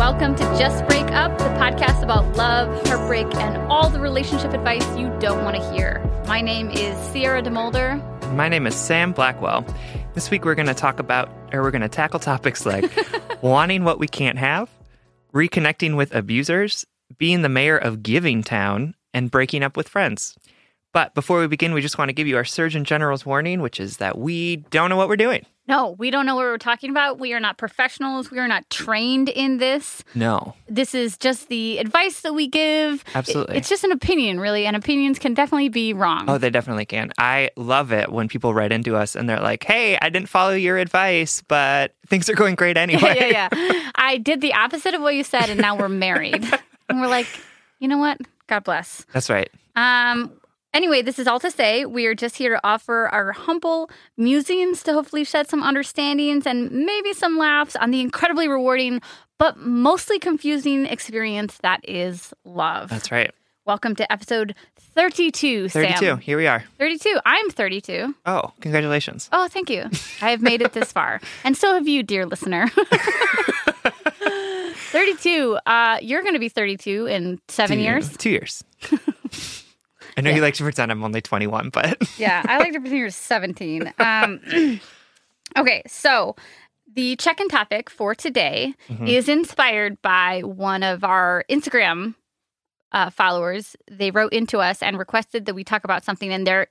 Welcome to Just Break Up, the podcast about love, heartbreak, and all the relationship advice you don't want to hear. My name is Sierra DeMulder. My name is Sam Blackwell. This week we're going to talk about, or we're going to tackle topics like wanting what we can't have, reconnecting with abusers, being the mayor of Giving Town, and breaking up with friends. But before we begin, we just want to give you our Surgeon General's warning, which is that we don't know what we're doing. No, we don't know what we're talking about. We are not professionals. We are not trained in this. No. This is just the advice that we give. Absolutely. It's just an opinion, really, and opinions can definitely be wrong. Oh, they definitely can. I love it when people write into us and they're like, hey, I didn't follow your advice, but things are going great anyway. yeah, yeah. yeah. I did the opposite of what you said, and now we're married. and we're like, you know what? God bless. That's right. Um, Anyway, this is all to say we are just here to offer our humble musings to hopefully shed some understandings and maybe some laughs on the incredibly rewarding but mostly confusing experience that is love. That's right. Welcome to episode 32, 32. Sam. Here we are. 32. I'm 32. Oh, congratulations. Oh, thank you. I have made it this far. And so have you, dear listener. 32. Uh, you're going to be 32 in seven Two years. Two years. I know you like to pretend I'm only 21, but yeah, I like to pretend you're 17. Um, okay, so the check-in topic for today Mhm. is inspired by one of our Instagram uh, followers. They wrote into us and requested that we talk about something in their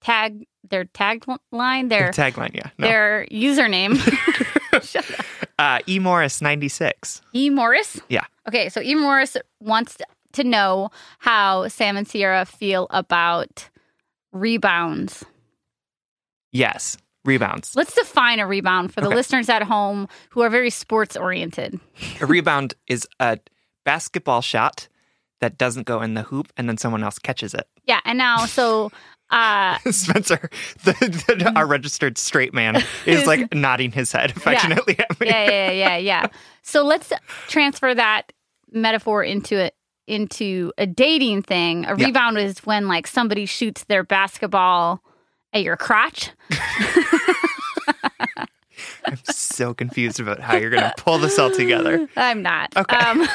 tag, their tagline, their tagline, yeah. No. their username. Uh, E Morris 96. E Morris. Yeah. Okay, so E Morris wants to know how Sam and Sierra feel about rebounds. Yes. Rebounds. Let's define a rebound for the Okay. listeners at home who are very sports oriented. A rebound is a basketball shot that doesn't go in the hoop and then someone else catches it. Yeah, and now so uh Spencer, the, the, our registered straight man, is like nodding his head affectionately at me. yeah, yeah, yeah, yeah. So let's transfer that metaphor into it into a dating thing. A Yeah. rebound is when like somebody shoots their basketball at your crotch. I'm so confused about how you're going to pull this all together. I'm not. Okay. Um,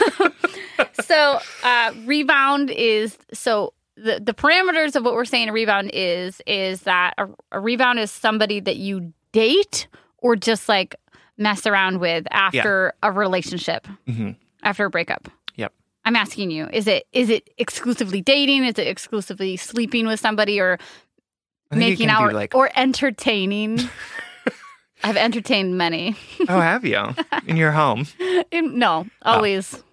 so uh, rebound is so the the parameters of what we're saying a rebound is is that a, a rebound is somebody that you date or just like mess around with after a relationship hmm after a breakup. I'm asking you, is it is it exclusively dating? Is it exclusively sleeping with somebody or I think you making out do like, or entertaining? I've entertained many. oh, have you? In your home. no, oh. always.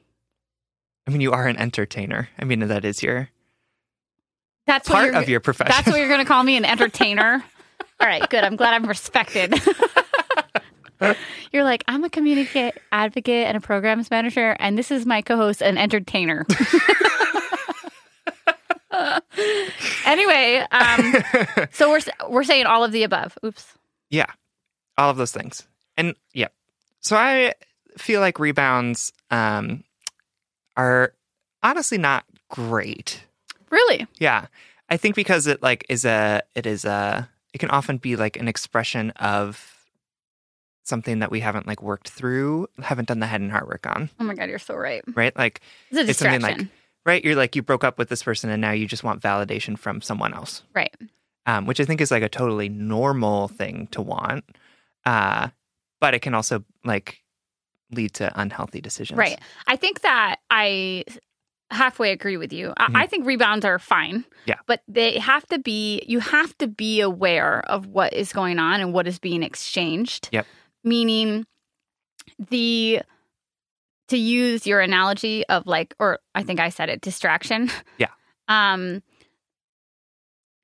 I mean, you are an entertainer. I mean, that is your That's part of your profession. That's what you're going to call me, an entertainer. All right, good. I'm glad I'm respected. you're like, I'm a community advocate and a programs manager, and this is my co-host, an entertainer. anyway, um, so we're we're saying all of the above. Oops. Yeah, all of those things. And yeah, so I feel like rebounds um, are honestly not great. Really? Yeah, I think because it like is a it is a it can often be like an expression of something that we haven't like worked through, haven't done the head and heart work on, Oh my god, you're so right. right? Like It's a It's something like- right, you're like you broke up with this person and now you just want validation from someone else. right. um, which I think is like a totally normal thing to want. Uh, but it can also like lead to unhealthy decisions. Right. I think that I halfway agree with you. I, I think rebounds are fine. Mm-hmm. Yeah. But they have to be, you have to be aware of what is going on and what is being exchanged. Yep. Meaning the, to use your analogy of like, or I think I said it, distraction. Yeah. Um,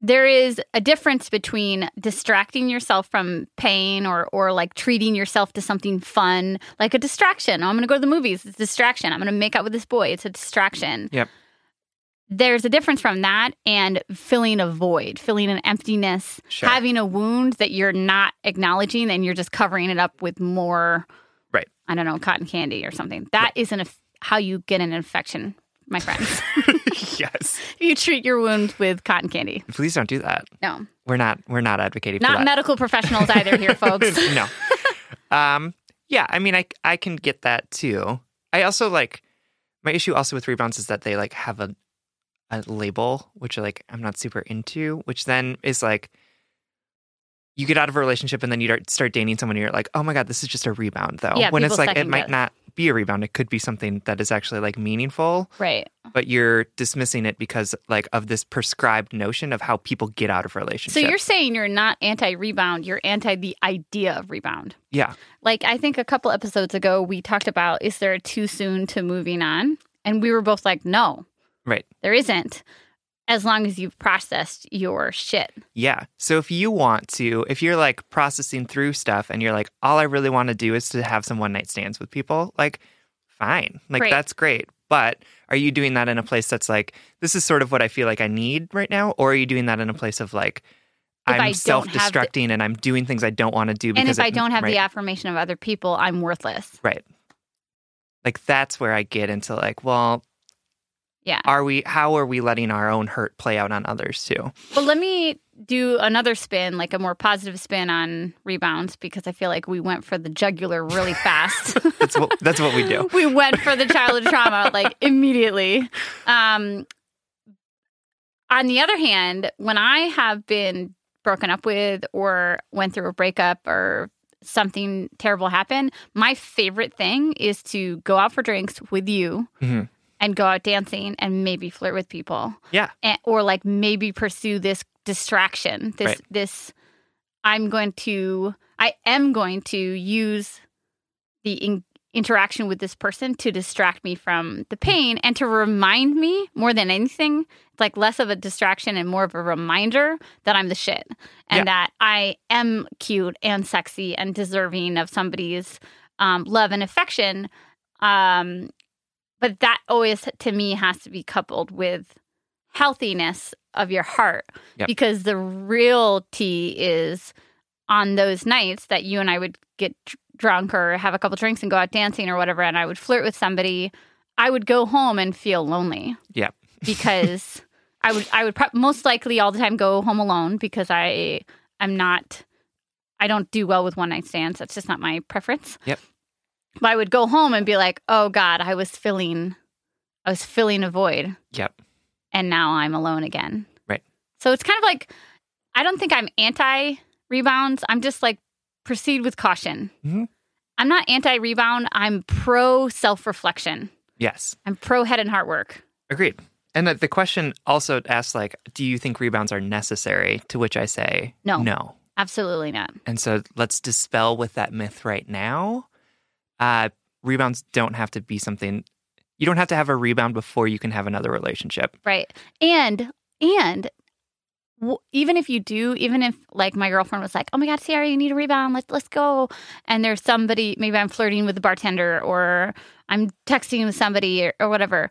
there is a difference between distracting yourself from pain or or like treating yourself to something fun like a distraction oh, i'm going to go to the movies it's a distraction i'm going to make out with this boy it's a distraction Yep. There's a difference from that and filling a void filling an emptiness Sure. having a wound that you're not acknowledging and you're just covering it up with more Right. i don't know cotton candy or something That not a, how you get an infection my friends yes. you treat your wound with cotton candy Please don't do that. no We're not we're not advocating for not medical professionals either here folks no. Um yeah, I mean I I can get that too. I also like my issue also with rebounds is that they like have a a label which like I'm not super into, which then is like you get out of a relationship and then you start- dating someone and you're like, "Oh my god, this is just a rebound though." Yeah, when it's like it might guess. not be a rebound, it could be something that is actually like meaningful, right but you're dismissing it because like of this prescribed notion of how people get out of relationships. so you're saying you're not anti-rebound you're anti the idea of rebound Yeah. like i think a couple episodes ago we talked about is there a too soon to moving on and we were both like no Right. there isn't as long as you've processed your shit Yeah. So if you want to, if you're like processing through stuff and you're like, all I really want to do is to have some one night stands with people, like, fine. Like, Great. that's great. But are you doing that in a place that's like, this is sort of what I feel like I need right now? Or are you doing that in a place of like, If I'm don't have the- self destructing and I'm doing things I don't want to do and because if i it- don't have right, the affirmation of other people i'm worthless Right. Like, that's where I get into like, well, yeah are we, how are we letting our own hurt play out on others too? Well, let me do another spin, like a more positive spin on rebounds, because I feel like we went for the jugular really fast. That's what, that's what we do. we went for the childhood trauma like immediately. Um, on the other hand, when I have been broken up with or went through a breakup or something terrible happened, my favorite thing is to go out for drinks with you Mhm. And go out dancing and maybe flirt with people Yeah. and, or like maybe pursue this distraction this Right. this i'm going to i am going to use the in, interaction with this person to distract me from the pain and to remind me more than anything it's like less of a distraction and more of a reminder that i'm the shit and Yeah. that i am cute and sexy and deserving of somebody's um, love and affection um, but that always to me has to be coupled with healthiness of your heart Yep. because the real tea is on those nights that you and I would get dr- drunk or have a couple drinks and go out dancing or whatever and I would flirt with somebody I would go home and feel lonely Yeah. because I would I would pro- most likely all the time go home alone because I I'm not I don't do well with one night stands that's just not my preference Yep. But I would go home and be like, "Oh God, I was filling, I was filling a void, Yep. and now I'm alone again." Right. So it's kind of like, I don't think I'm anti rebounds. I'm just like proceed with caution. Mhm. I'm not anti rebound. I'm pro self reflection. Yes. I'm pro head and heart work. Agreed. And the, the question also asks, like, do you think rebounds are necessary? To which I say, No. No. Absolutely not. And so let's dispel with that myth right now. Uh, rebounds don't have to be something, you don't have to have a rebound before you can have another relationship. Right. And and even if you do, even if like my girlfriend was like, "Oh my God, Sierra, you need a rebound. Let's let's go." And there's somebody, maybe I'm flirting with the bartender, or I'm texting with somebody, or, or whatever.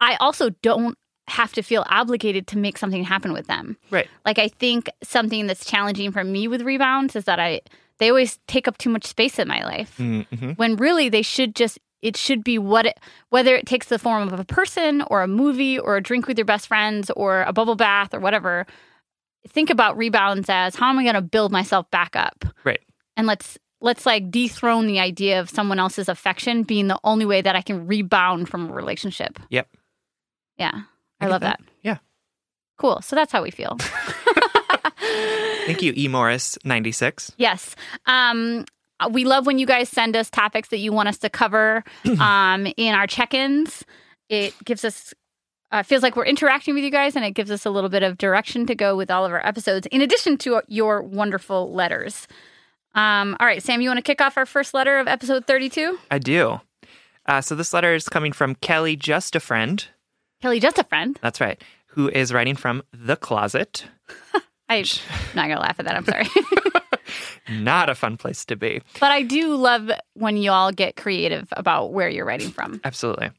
I also don't have to feel obligated to make something happen with them. Right. Like I think something that's challenging for me with rebounds is that I they always take up too much space in my life Mm-hmm. when really they should just it should be what it whether it takes the form of a person or a movie or a drink with your best friends or a bubble bath or whatever think about rebounds as how am i going to build myself back up Right. and let's let's like dethrone the idea of someone else's affection being the only way that i can rebound from a relationship Yep. yeah i, get love that. that. Yeah. cool so that's how we feel Thank you, E. Morris, 96. Yes. Um, uh, we love when you guys send us topics that you want us to cover um, in our check-ins. It gives us uh, feels like we're interacting with you guys, and it gives us a little bit of direction to go with all of our episodes. In addition to your wonderful letters. Um, all right, Sam, you want to kick off our first letter of episode thirty-two? I do. Uh, so this letter is coming from Kelly, just a friend. Kelly, just a friend. That's right. Who is writing from the closet? I'm not gonna laugh at that. I'm sorry. Not a fun place to be. But I do love when you all get creative about where you're writing from. Absolutely.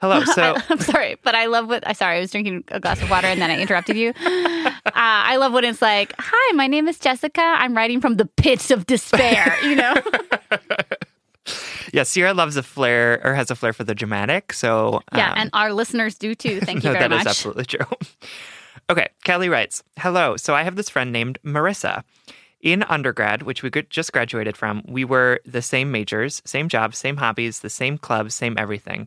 Hello. So I, am sorry, but I love what. I sorry, I was drinking a glass of water and then I interrupted you. Uh, I love when it's like, "Hi, my name is Jessica. I'm writing from the pits of despair." You know. Yeah, Sierra loves a flair or has a flair for the dramatic. So yeah, um, and our listeners do too. Thank you no, very that much. That is absolutely true. okay, Kelly writes, "Hello. So I have this friend named Marissa." In undergrad, which we just graduated from, we were the same majors, same jobs, same hobbies, the same clubs, same everything.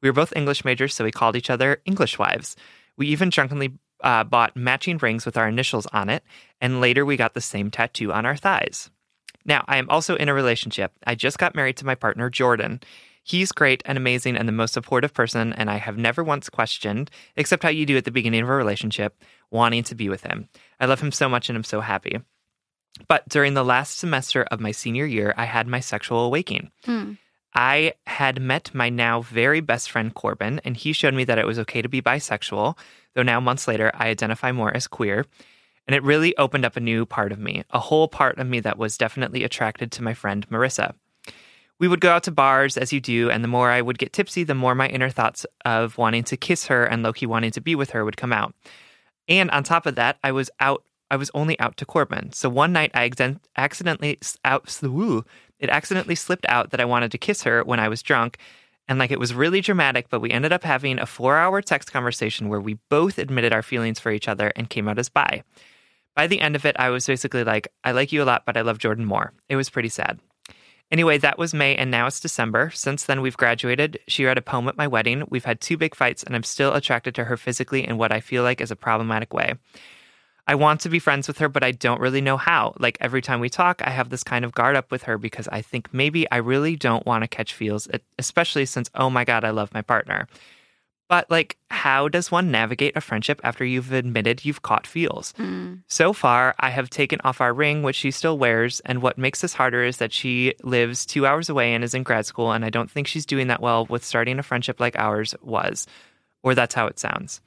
We were both English majors, so we called each other English wives. We even drunkenly uh, bought matching rings with our initials on it, and later we got the same tattoo on our thighs. Now, I am also in a relationship. I just got married to my partner, Jordan. He's great and amazing and the most supportive person, and I have never once questioned, except how you do at the beginning of a relationship, wanting to be with him. I love him so much and I'm so happy. But during the last semester of my senior year, I had my sexual awakening. Hmm. I had met my now very best friend Corbin, and he showed me that it was okay to be bisexual, though now months later, I identify more as queer. And it really opened up a new part of me, a whole part of me that was definitely attracted to my friend Marissa. We would go out to bars as you do, and the more I would get tipsy, the more my inner thoughts of wanting to kiss her and low key wanting to be with her would come out. And on top of that, I was out I was only out to Corbin. So one night I accidentally out it accidentally slipped out that I wanted to kiss her when I was drunk. And like it was really dramatic, but we ended up having a four hour text conversation where we both admitted our feelings for each other and came out as bi. By the end of it, I was basically like, I like you a lot, but I love Jordan more. It was pretty sad. Anyway, that was May, and now it's December. Since then, we've graduated. She read a poem at my wedding. We've had two big fights, and I'm still attracted to her physically in what I feel like is a problematic way. I want to be friends with her, but I don't really know how. Like every time we talk, I have this kind of guard up with her because I think maybe I really don't want to catch feels, especially since, oh my God, I love my partner. But like, how does one navigate a friendship after you've admitted you've caught feels? Mm. So far, I have taken off our ring, which she still wears. And what makes this harder is that she lives two hours away and is in grad school. And I don't think she's doing that well with starting a friendship like ours was, or that's how it sounds.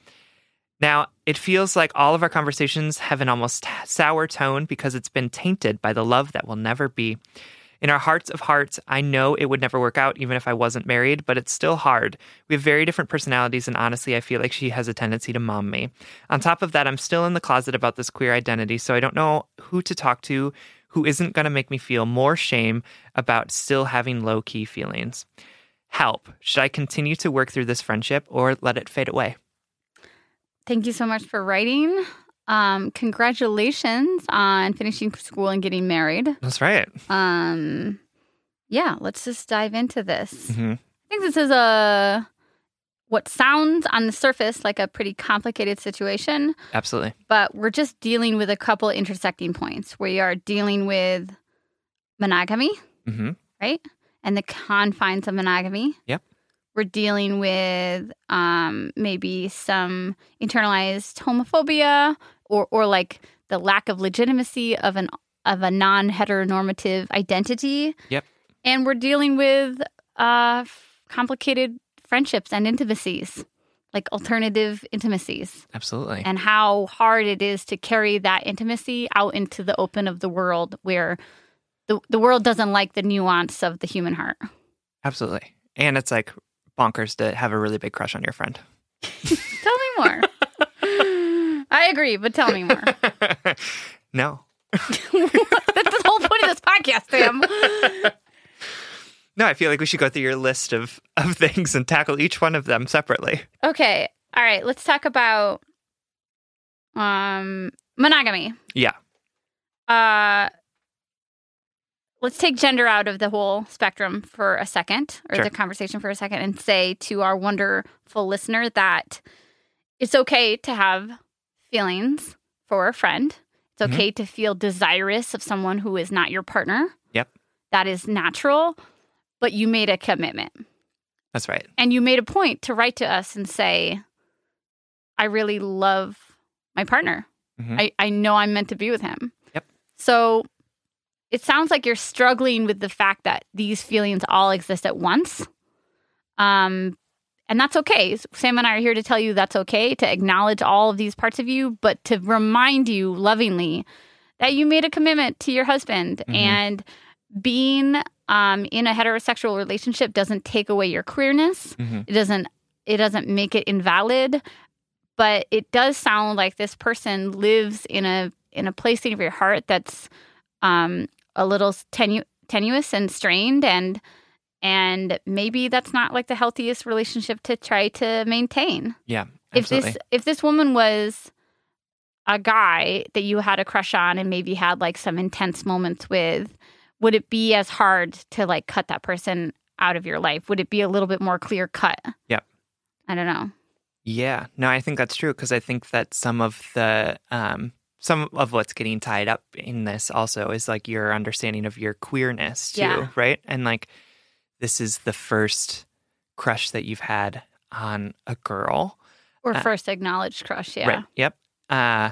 Now, it feels like all of our conversations have an almost sour tone because it's been tainted by the love that will never be. In our hearts of hearts, I know it would never work out even if I wasn't married, but it's still hard. We have very different personalities, and honestly, I feel like she has a tendency to mom me. On top of that, I'm still in the closet about this queer identity, so I don't know who to talk to who isn't going to make me feel more shame about still having low key feelings. Help. Should I continue to work through this friendship or let it fade away? Thank you so much for writing. Um, congratulations on finishing school and getting married. That's right. Um, yeah, let's just dive into this. Mm-hmm. I think this is a what sounds on the surface like a pretty complicated situation. Absolutely. But we're just dealing with a couple intersecting points. We are dealing with monogamy, mm-hmm. right? And the confines of monogamy. Yep we're dealing with um, maybe some internalized homophobia or or like the lack of legitimacy of an of a non heteronormative identity. Yep. And we're dealing with uh, complicated friendships and intimacies, like alternative intimacies. Absolutely. And how hard it is to carry that intimacy out into the open of the world where the, the world doesn't like the nuance of the human heart. Absolutely. And it's like bonkers to have a really big crush on your friend. tell me more. I agree, but tell me more. no. That's the whole point of this podcast, Sam. No, I feel like we should go through your list of, of things and tackle each one of them separately. Okay. All right. Let's talk about um monogamy. Yeah. Uh let's take gender out of the whole spectrum for a second or sure. the conversation for a second and say to our wonderful listener that it's okay to have feelings for a friend. It's mm-hmm. okay mm-hmm. to feel desirous of someone who is not your partner. Yep. that is natural, but you made a commitment. That's right. And you made a point to write to us and say, I really love my partner. Mhm. I, I know I'm meant to be with him. Yep. So it sounds like you're struggling with the fact that these feelings all exist at once. Um, and that's okay. Sam and I are here to tell you that's okay, to acknowledge all of these parts of you, but to remind you lovingly that you made a commitment to your husband Mhm. and being um, in a heterosexual relationship doesn't take away your queerness. Mhm. It doesn't it doesn't make it invalid, but it does sound like this person lives in a in a place of your heart that's um, a little tenu- tenuous and strained and and maybe that's not like the healthiest relationship to try to maintain. Yeah. Absolutely. If this if this woman was a guy that you had a crush on and maybe had like some intense moments with, would it be as hard to like cut that person out of your life? Would it be a little bit more clear cut? Yep. I don't know. Yeah, no, I think that's true because I think that some of the um, some of what's getting tied up in this also is like your understanding of your queerness too, Yeah. right? And like this is the first crush that you've had on a girl, Or Uh, first acknowledged crush, yeah. right? Yep. Uh,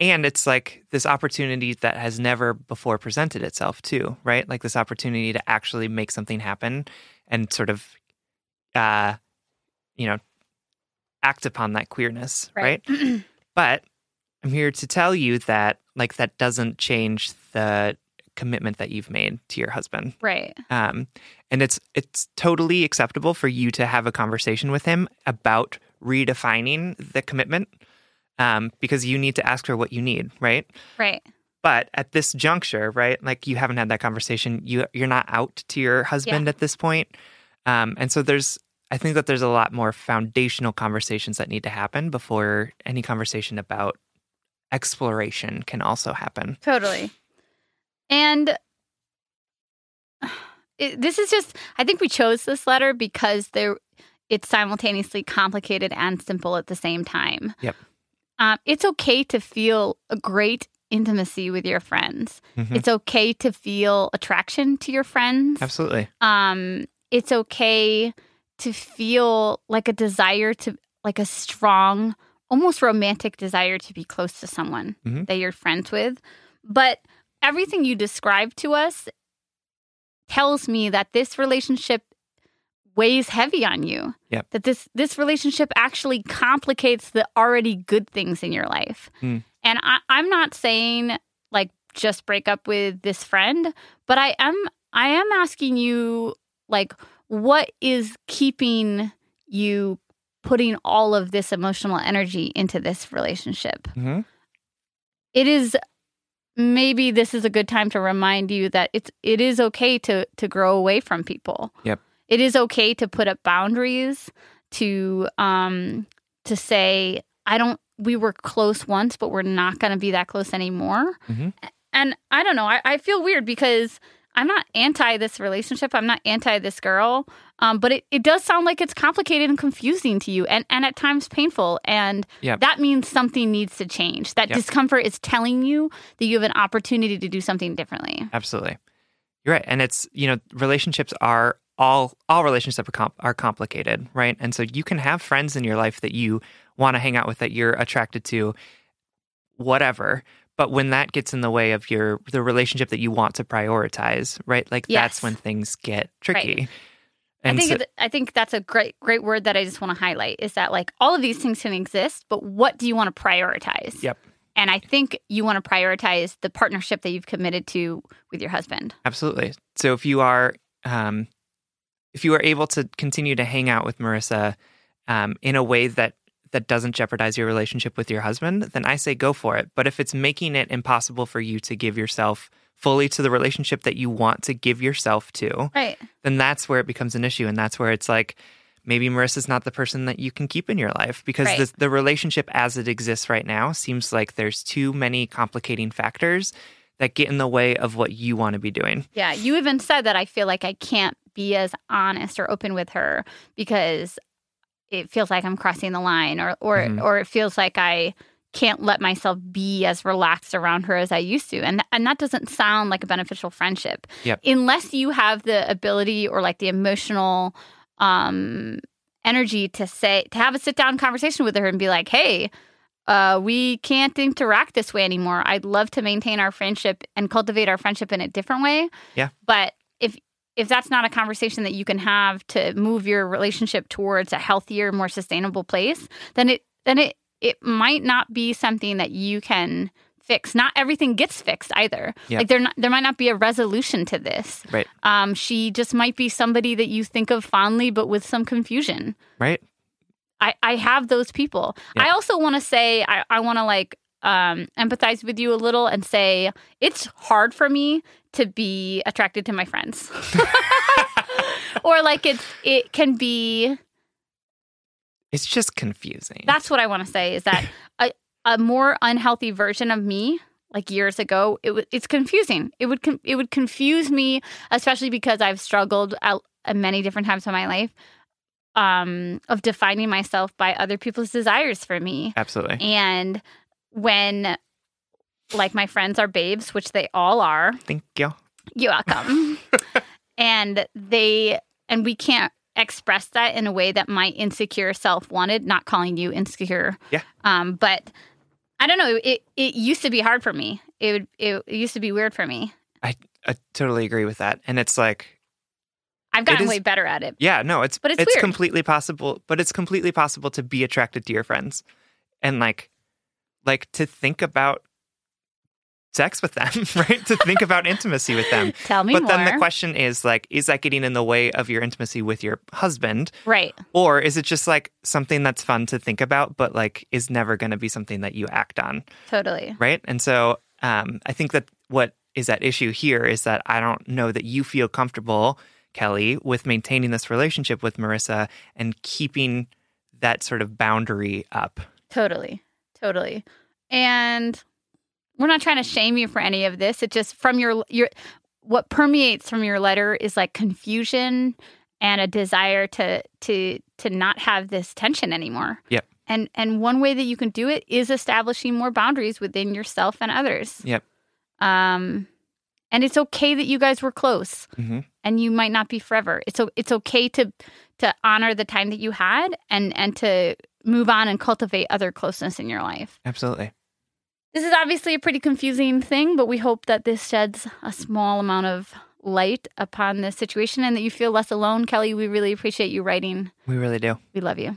and it's like this opportunity that has never before presented itself too, right? Like this opportunity to actually make something happen and sort of, uh, you know, act upon that queerness, right? But I'm here to tell you that like that doesn't change the commitment that you've made to your husband. right. Um, and it's it's totally acceptable for you to have a conversation with him about redefining the commitment, um, because you need to ask her what you need, right? Right. But at this juncture, right, like you haven't had that conversation. You you're not out to your husband at this point, um, and so there's. I think that there's a lot more foundational conversations that need to happen before any conversation about exploration can also happen. Totally. And it, this is just I think we chose this letter because there it's simultaneously complicated and simple at the same time. Yep. Um, it's okay to feel a great intimacy with your friends. Mhm. It's okay to feel attraction to your friends. Absolutely. um it's okay to feel like a desire to like a strong almost romantic desire to be close to someone Mhm. that you're friends with but everything you describe to us tells me that this relationship weighs heavy on you Yep. that this this relationship actually complicates the already good things in your life Hmm. and I, i'm not saying like just break up with this friend but i am i am asking you like what is keeping you putting all of this emotional energy into this relationship hmm it is maybe this is a good time to remind you that it's it is okay to to grow away from people Yep. it is okay to put up boundaries to um to say i don't we were close once but we're not going to be that close anymore Mhm. and i don't know I, I feel weird because i'm not anti this relationship i'm not anti this girl um, but it, it does sound like it's complicated and confusing to you and, and at times painful and Yep. that means something needs to change that Yep. discomfort is telling you that you have an opportunity to do something differently Absolutely. You're right. And it's, you know, relationships are all all relationships are, com- are complicated, right? And so you can have friends in your life that you want to hang out with that you're attracted to whatever, but when that gets in the way of your the relationship that you want to prioritize, right? Like Yes. that's when things get tricky. I think so- I think that's a great great word that I just want to highlight is that like all of these things can exist, but what do you want to prioritize? Yep. And I think you want to prioritize the partnership that you've committed to with your husband. Absolutely. So if you are, um, if you are able to continue to hang out with Marissa um, in a way that that doesn't jeopardize your relationship with your husband, then I say go for it. But if it's making it impossible for you to give yourself fully to the relationship that you want to give yourself to, Right. then that's where it becomes an issue, and that's where it's like. Maybe Marissa's not the person that you can keep in your life because Right. the, the relationship as it exists right now seems like there's too many complicating factors that get in the way of what you want to be doing. Yeah. You even said that I feel like I can't be as honest or open with her because it feels like I'm crossing the line or or Mhm. or it feels like I can't let myself be as relaxed around her as I used to. And and that doesn't sound like a beneficial friendship. Yep. Unless you have the ability or like the emotional um energy to say to have a sit down conversation with her and be like, "Hey, uh, we can't interact this way anymore. I'd love to maintain our friendship and cultivate our friendship in a different way. Yeah. But if if that's not a conversation that you can have to move your relationship towards a healthier, more sustainable place, then it then it it might not be something that you can fix. Not everything gets fixed either. Yeah. Like there not, there might not be a resolution to this. Right. Um, she just might be somebody that you think of fondly, but with some confusion. Right. I, I have those people. Yeah. I also want to say, I, I want to like um, empathize with you a little and say it's hard for me to be attracted to my friends. or like it's, it can be, It's just confusing. that's what I want to say is that a, a more unhealthy version of me like years ago it w- it's confusing it would con- it would confuse me especially because I've struggled at, at many different times in my life um of defining myself by other people's desires for me Absolutely. and when like my friends are babes which they all are Thank you. you're welcome. and they and we can't express that in a way that my insecure self wanted. Not calling you insecure. Yeah. Um, but I don't know. It it used to be hard for me. It would it, it used to be weird for me. I, I totally agree with that. And it's like, I've gotten is- way better at it. yeah, no, it's But it's weird. completely possible. But it's completely possible to be attracted to your friends, and like, like to think about sex with them, right? to think about intimacy with them. Tell me but more. then the question is like, is that getting in the way of your intimacy with your husband, right. or is it just like something that's fun to think about, but like is never going to be something that you act on? Totally. right? And so um, I think that what is at issue here is that I don't know that you feel comfortable, Kelly, with maintaining this relationship with Marissa and keeping that sort of boundary up. Totally. Totally. And we're not trying to shame you for any of this. It just from your your what permeates from your letter is like confusion and a desire to to to not have this tension anymore. Yep. And and one way that you can do it is establishing more boundaries within yourself and others. Yep. Um and it's okay that you guys were close hmm and you might not be forever. It's o- it's okay to to honor the time that you had and and to move on and cultivate other closeness in your life. Absolutely. This is obviously a pretty confusing thing, but we hope that this sheds a small amount of light upon this situation and that you feel less alone. Kelly, we really appreciate you writing. We really do. We love you.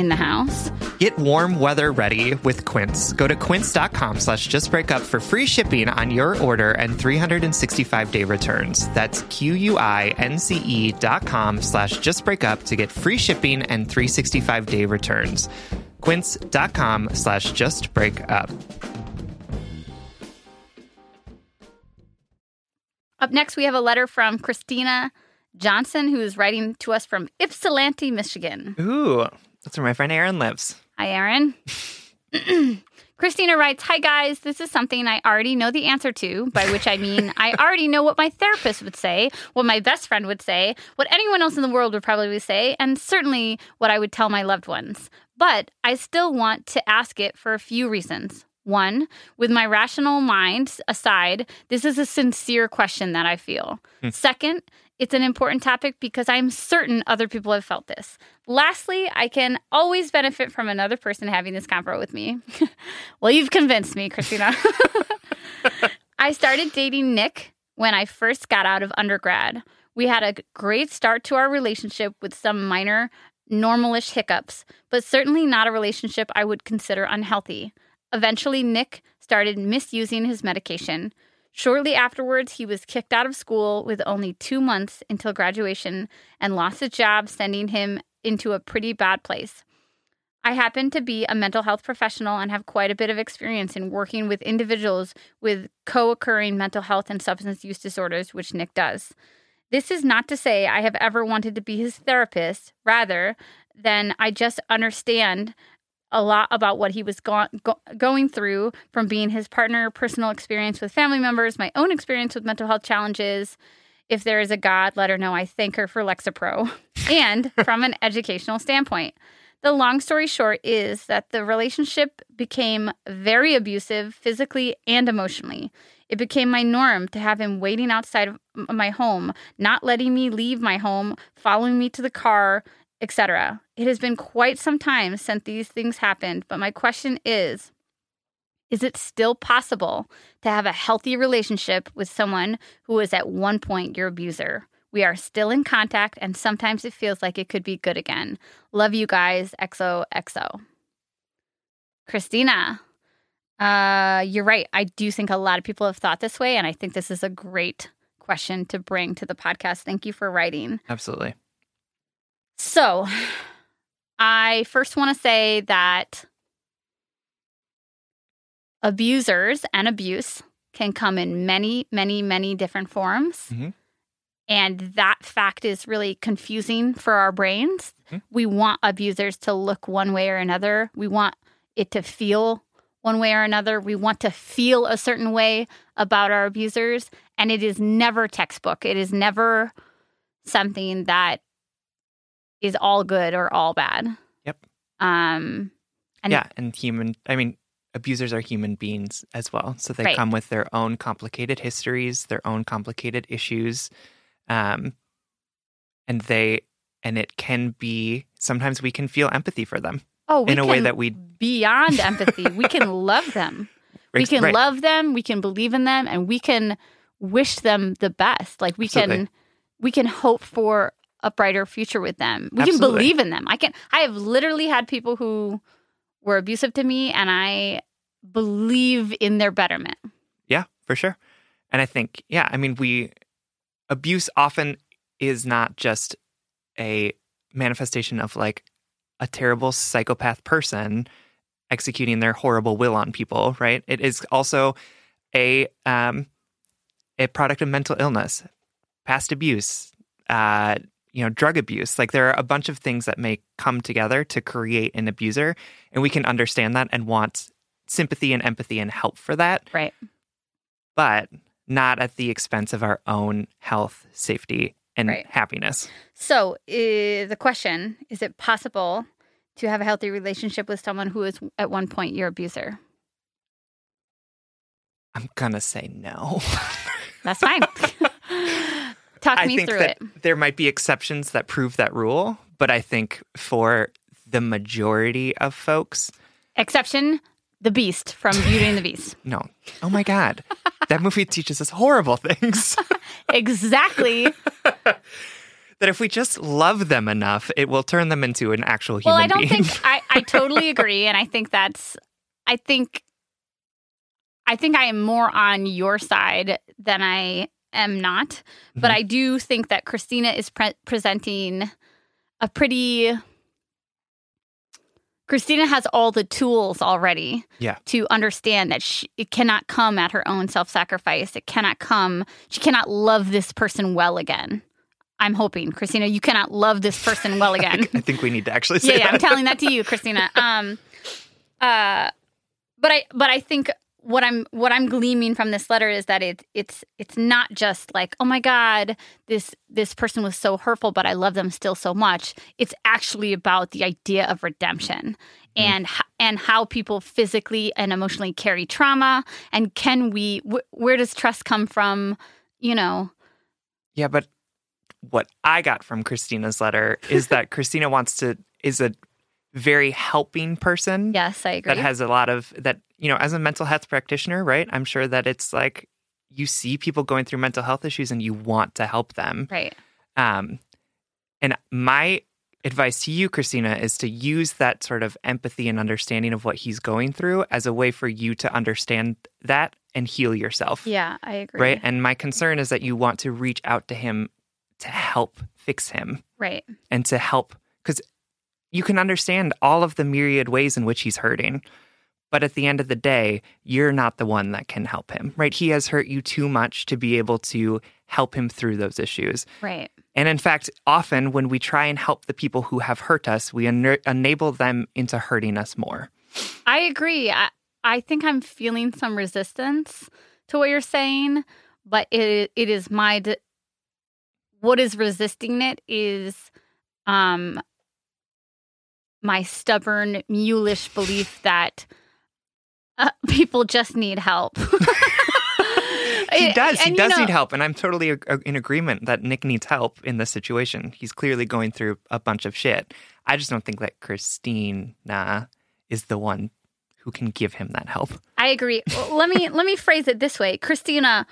in the house. Get warm weather ready with Quince. Go to quince.com slash justbreakup for free shipping on your order and 365 day returns. That's Q-U-I-N-C-E dot com slash justbreakup to get free shipping and 365 day returns. Quince.com slash justbreakup. Up next, we have a letter from Christina Johnson, who is writing to us from Ypsilanti, Michigan. Ooh, that's where my friend Aaron lives. Hi, Aaron. Christina writes, Hi guys, this is something I already know the answer to, by which I mean I already know what my therapist would say, what my best friend would say, what anyone else in the world would probably say, and certainly what I would tell my loved ones. But I still want to ask it for a few reasons. One, with my rational mind aside, this is a sincere question that I feel. Hmm. Second, it's an important topic because I'm certain other people have felt this. Lastly, I can always benefit from another person having this convo with me. well, you've convinced me, Christina. I started dating Nick when I first got out of undergrad. We had a great start to our relationship with some minor, normalish hiccups, but certainly not a relationship I would consider unhealthy. Eventually, Nick started misusing his medication. Shortly afterwards, he was kicked out of school with only two months until graduation and lost his job, sending him into a pretty bad place. I happen to be a mental health professional and have quite a bit of experience in working with individuals with co occurring mental health and substance use disorders, which Nick does. This is not to say I have ever wanted to be his therapist, rather, than I just understand a lot about what he was go- go- going through from being his partner, personal experience with family members, my own experience with mental health challenges. If there is a God, let her know I thank her for Lexapro. and from an educational standpoint, the long story short is that the relationship became very abusive physically and emotionally. It became my norm to have him waiting outside of my home, not letting me leave my home, following me to the car, etc. It has been quite some time since these things happened, but my question is Is it still possible to have a healthy relationship with someone who was at one point your abuser? We are still in contact, and sometimes it feels like it could be good again. Love you guys. XOXO. Christina, uh, you're right. I do think a lot of people have thought this way, and I think this is a great question to bring to the podcast. Thank you for writing. Absolutely. So, I first want to say that abusers and abuse can come in many, many, many different forms. Mm-hmm. And that fact is really confusing for our brains. Mm-hmm. We want abusers to look one way or another. We want it to feel one way or another. We want to feel a certain way about our abusers. And it is never textbook. It is never something that is all good or all bad. Yep. Um and yeah, and human I mean abusers are human beings as well. So they right. come with their own complicated histories, their own complicated issues. Um and they and it can be sometimes we can feel empathy for them. Oh, in a way that we beyond empathy. we can love them. We can right. love them, we can believe in them and we can wish them the best. Like we Absolutely. can we can hope for a brighter future with them. We Absolutely. can believe in them. I can I have literally had people who were abusive to me and I believe in their betterment. Yeah, for sure. And I think, yeah, I mean, we abuse often is not just a manifestation of like a terrible psychopath person executing their horrible will on people, right? It is also a um a product of mental illness, past abuse, uh, you know, drug abuse. Like there are a bunch of things that may come together to create an abuser, and we can understand that and want sympathy and empathy and help for that Right. but not at the expense of our own health, safety, and Right. happiness. So, uh, the question is it possible to have a healthy relationship with someone who is at one point your abuser? I'm gonna say no. That's fine. Talk I me think through that it. there might be exceptions that prove that rule, but I think for the majority of folks, Exception the Beast from Beauty and the Beast. no. Oh my God. that movie teaches us horrible things. Exactly. that if we just love them enough, it will turn them into an actual human. well, I don't being. think I, I totally agree. And I think that's, I think, I think I am more on your side than I am not. But Mhm. I do think that Christina is pre- presenting a pretty. Christina has all the tools already Yeah. to understand that she, it cannot come at her own self sacrifice. It cannot come, she cannot love this person well again. I'm hoping, Christina, you cannot love this person well again. I think we need to actually say yeah, yeah, I'm telling that to you, Christina. Um, uh, but I, but I think what I'm, what I'm gleaming from this letter is that it, it's, it's not just like, oh my God, this, this person was so hurtful, but I love them still so much. It's actually about the idea of redemption mm. and and how people physically and emotionally carry trauma, and can we, wh- where does trust come from? You know, Yeah, but what I got from Christina's letter is that Christina wants to is a very helping person yes, I agree. that has a lot of that, you know, as a mental health practitioner, right? I'm sure that it's like you see people going through mental health issues and you want to help them. right. Um and my advice to you, Christina, is to use that sort of empathy and understanding of what he's going through as a way for you to understand that and heal yourself Yeah, I agree. right? And my concern is that you want to reach out to him to help fix him Right. and to help because you can understand all of the myriad ways in which he's hurting. But at the end of the day, you're not the one that can help him, right? He has hurt you too much to be able to help him through those issues. Right. And in fact, often when we try and help the people who have hurt us, we ena- enable them into hurting us more. I agree. I, I think I'm feeling some resistance to what you're saying, but it it is my de- what is resisting it is um my stubborn mulish belief that uh, people just need help. He does. He and, you does know- need help. And I'm totally in agreement that Nick needs help in this situation. He's clearly going through a bunch of shit. I just don't think that Christina is the one who can give him that help. I agree. Well, let me let me phrase it this way, Christina.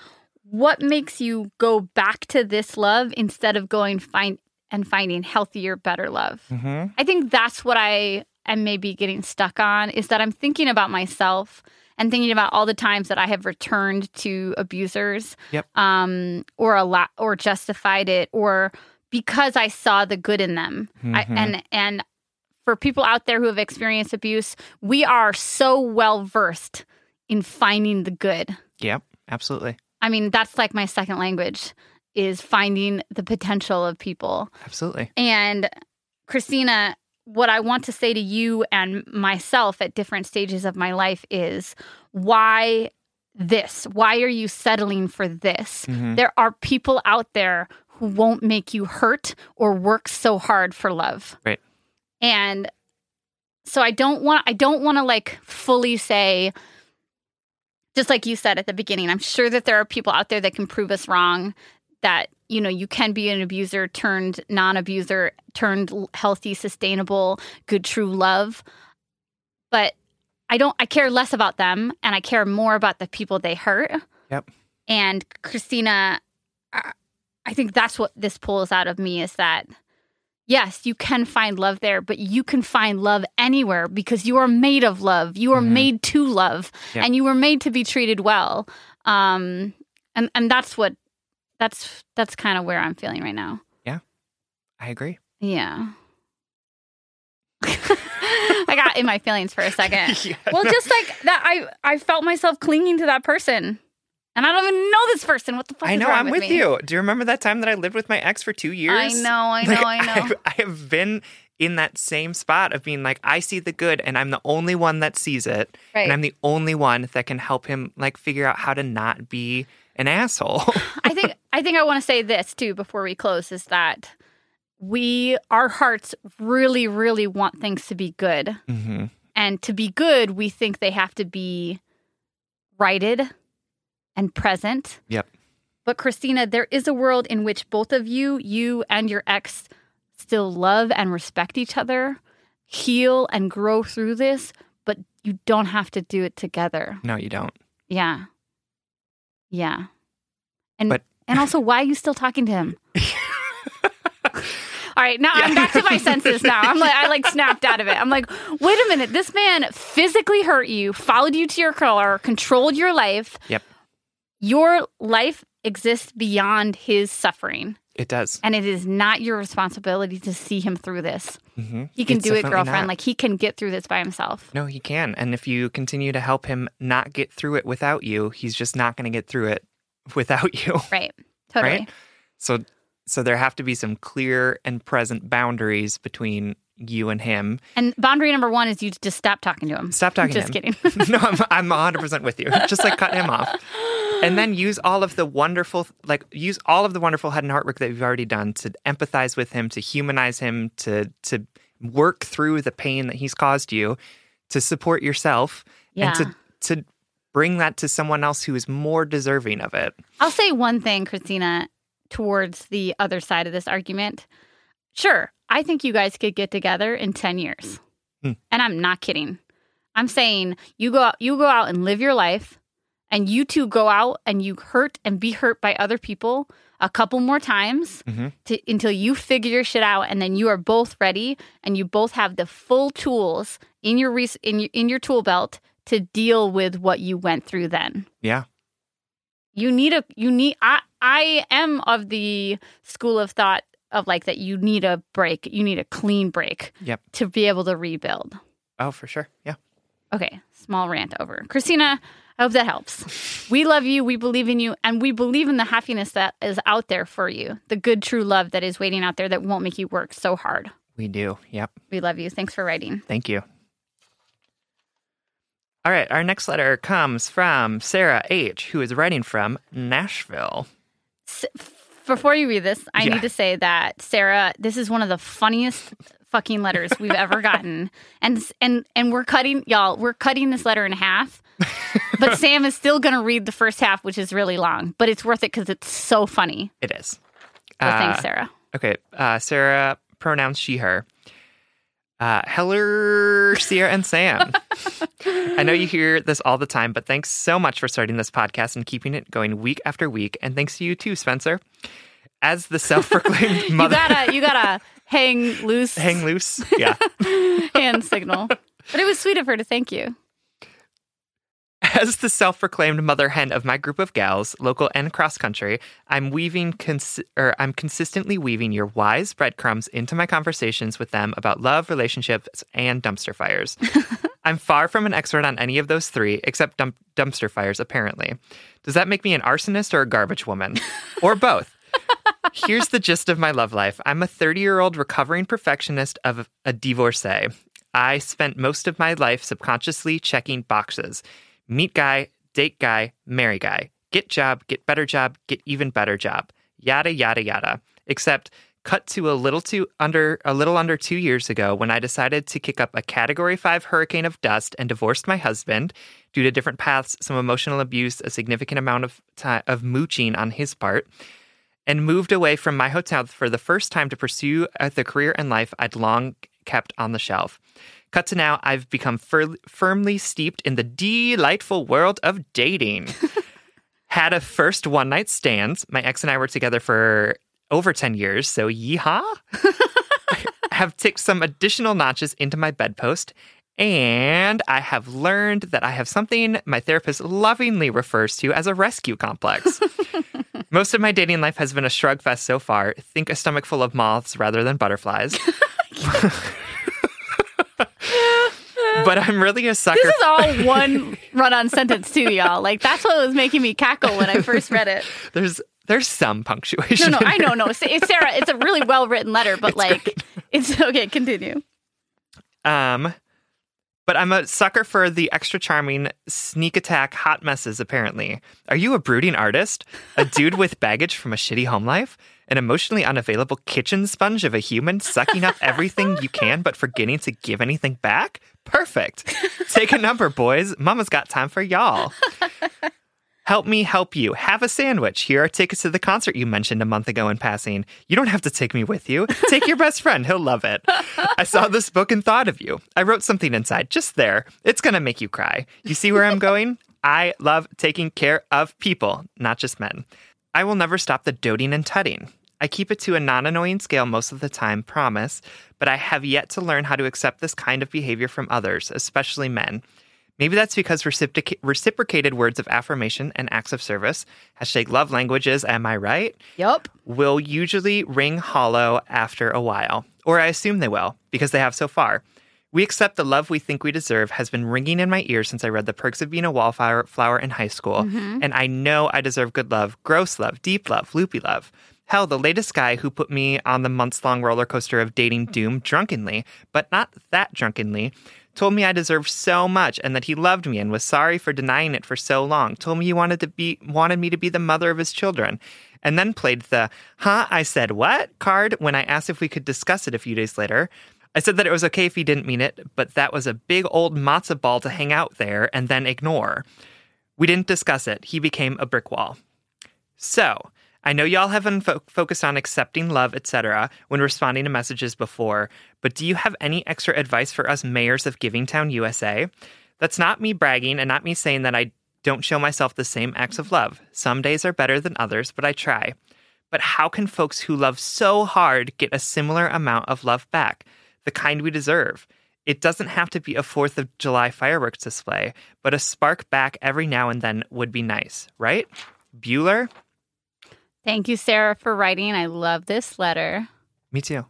What makes you go back to this love instead of going find and finding healthier, better love? Mm-hmm. I think that's what I am maybe getting stuck on is that I'm thinking about myself and thinking about all the times that I have returned to abusers, Yep. um, or a lot, or justified it, or because I saw the good in them. I, Mhm. and and for people out there who have experienced abuse, we are so well versed in finding the good. Yep, absolutely. I mean, that's like my second language is finding the potential of people. Absolutely. And Christina, what I want to say to you and myself at different stages of my life is why this? Why are you settling for this? Mhm. There are people out there who won't make you hurt or work so hard for love. Right. And so I don't want I don't want to like fully say just like you said at the beginning, I'm sure that there are people out there that can prove us wrong that you know you can be an abuser turned non-abuser turned healthy sustainable good true love but i don't i care less about them and i care more about the people they hurt Yep. and christina i think that's what this pulls out of me is that yes, you can find love there, but you can find love anywhere because you are made of love. You are made to love, Yep. and you were made to be treated well. Um, and and that's what that's that's kind of where I'm feeling right now. Yeah. I agree. Yeah. I got in my feelings for a second. Yeah, well, no. just like that, I I felt myself clinging to that person, and I don't even know this person. What the fuck? I know. I'm with me? you. Do you remember that time that I lived with my ex for two years? I know, I know, Like, I know. I've- I have been in that same spot of being like, I see the good, and I'm the only one that sees it, Right. and I'm the only one that can help him like figure out how to not be an asshole. I think I think I want to say this too before we close is that we our hearts really really want things to be good. hmm And to be good, we think they have to be righted and present. Yep. But Christina, there is a world in which both of you, you and your ex, still love and respect each other, heal and grow through this, but you don't have to do it together. No, you don't. Yeah. Yeah. And But- and also why are you still talking to him? All right, now I'm back to my senses now. I'm like I like snapped out of it. I'm like, wait a minute, this man physically hurt you, followed you to your car, controlled your life. Yep. Your life exists beyond his suffering. It does. And it is not your responsibility to see him through this. hmm He can It's do it, girlfriend. not. Like he can get through this by himself. No, he can. And if you continue to help him not get through it without you, he's just not going to get through it without you. Right. Totally. Right? So so there have to be some clear and present boundaries between you and him. And boundary number one is you just stop talking to him. Stop talking Just to him. kidding. no, I'm, I'm 100% with you. Just like cut him off. And then use all of the wonderful, like, use all of the wonderful head and heart work that you've already done to empathize with him, to humanize him, to, to work through the pain that he's caused you, to support yourself, Yeah. and to, to bring that to someone else who is more deserving of it. I'll say one thing, Christina, towards the other side of this argument. Sure, I think you guys could get together in 10 years. Hmm. And I'm not kidding. I'm saying you go out, you go out and live your life and you two go out and you hurt and be hurt by other people a couple more times Mhm. to, until you figure your shit out and then you are both ready and you both have the full tools in your res- in your, in your tool belt to deal with what you went through then Yeah. you need a you need i i am of the school of thought of like that you need a break you need a clean break Yep. to be able to rebuild Oh, for sure. Yeah. okay small rant over christina i hope that helps we love you we believe in you and we believe in the happiness that is out there for you the good true love that is waiting out there that won't make you work so hard We do. Yep. we love you thanks for writing Thank you. All right, our next letter comes from Sarah H., who is writing from Nashville. S- before you read this, I Yeah. need to say that Sarah, this is one of the funniest fucking letters we've ever gotten, and and and we're cutting y'all. We're cutting this letter in half, but Sam is still going to read the first half, which is really long, but it's worth it because it's so funny. It is. So thanks, Uh, Sarah. Okay, uh, Sarah, pronouns she, her. Uh, Heller, Sierra, and Sam. I know you hear this all the time, but thanks so much for starting this podcast and keeping it going week after week. And thanks to you too, Spencer. As the self-proclaimed You mother, gotta you gotta hang loose, hang loose. Yeah. hand signal. But it was sweet of her to thank you. As the self-proclaimed mother hen of my group of gals, local and cross country, I'm weaving cons- or I'm consistently weaving your wise breadcrumbs into my conversations with them about love, relationships, and dumpster fires. I'm far from an expert on any of those three, except dump- dumpster fires, apparently. Does that make me an arsonist or a garbage woman? or both? Here's the gist of my love life. I'm a 30 year old recovering perfectionist of a divorcee. I spent most of my life subconsciously checking boxes meet guy, date guy, marry guy, get job, get better job, get even better job, yada, yada, yada. Except cut to a little too under a little under two years ago when I decided to kick up a category five hurricane of dust and divorced my husband due to different paths, some emotional abuse, a significant amount of time of mooching on his part and moved away from my hotel for the first time to pursue uh, the career and life I'd long kept on the shelf. Cut to now, I've become fir- firmly steeped in the delightful world of dating. Had a first one night stand. My ex and I were together for over 10 years, so yeehaw. have ticked some additional notches into my bedpost. And I have learned that I have something my therapist lovingly refers to as a rescue complex. Most of my dating life has been a shrug fest so far. Think a stomach full of moths rather than butterflies. But I'm really a sucker. This is all one run-on sentence too, y'all. Like that's what was making me cackle when I first read it. There's there's some punctuation. no, in I know, no. It's, it's Sarah. It's a really well-written letter, but like, it's okay. Continue. Um, but I'm a sucker for the extra charming sneak attack hot messes, apparently. Are you a brooding artist? A dude with baggage from a shitty home life? An emotionally unavailable kitchen sponge of a human sucking up everything you can but forgetting to give anything back? Perfect. Take a number, boys. Mama's got time for y'all. Help me help you. Have a sandwich. Here are tickets to the concert you mentioned a month ago in passing. You don't have to take me with you. Take your best friend. He'll love it. I saw this book and thought of you. I wrote something inside just there. It's going to make you cry. You see where I'm going? I love taking care of people, not just men. I will never stop the doting and tutting. I keep it to a non annoying scale most of the time, promise, but I have yet to learn how to accept this kind of behavior from others, especially men. Maybe that's because reciproca- reciprocated words of affirmation and acts of service, hashtag love languages, am I right? Yep. will usually ring hollow after a while, or I assume they will, because they have so far. We accept the love we think we deserve has been ringing in my ears since I read The Perks of Being a Wallflower flower in high school, mm-hmm. and I know I deserve good love, gross love, deep love, loopy love. Hell, the latest guy who put me on the months long roller coaster of dating doom drunkenly, but not that drunkenly, told me I deserved so much and that he loved me and was sorry for denying it for so long. Told me he wanted to be wanted me to be the mother of his children. And then played the huh I said what card when I asked if we could discuss it a few days later. I said that it was okay if he didn't mean it, but that was a big old matzo ball to hang out there and then ignore. We didn't discuss it. He became a brick wall. So, I know y'all have been fo- focused on accepting love, etc., when responding to messages before, but do you have any extra advice for us mayors of Givingtown, USA? That's not me bragging and not me saying that I don't show myself the same acts of love. Some days are better than others, but I try. But how can folks who love so hard get a similar amount of love back, the kind we deserve? It doesn't have to be a 4th of July fireworks display, but a spark back every now and then would be nice, right? Bueller? Thank you, Sarah, for writing. I love this letter. Me too.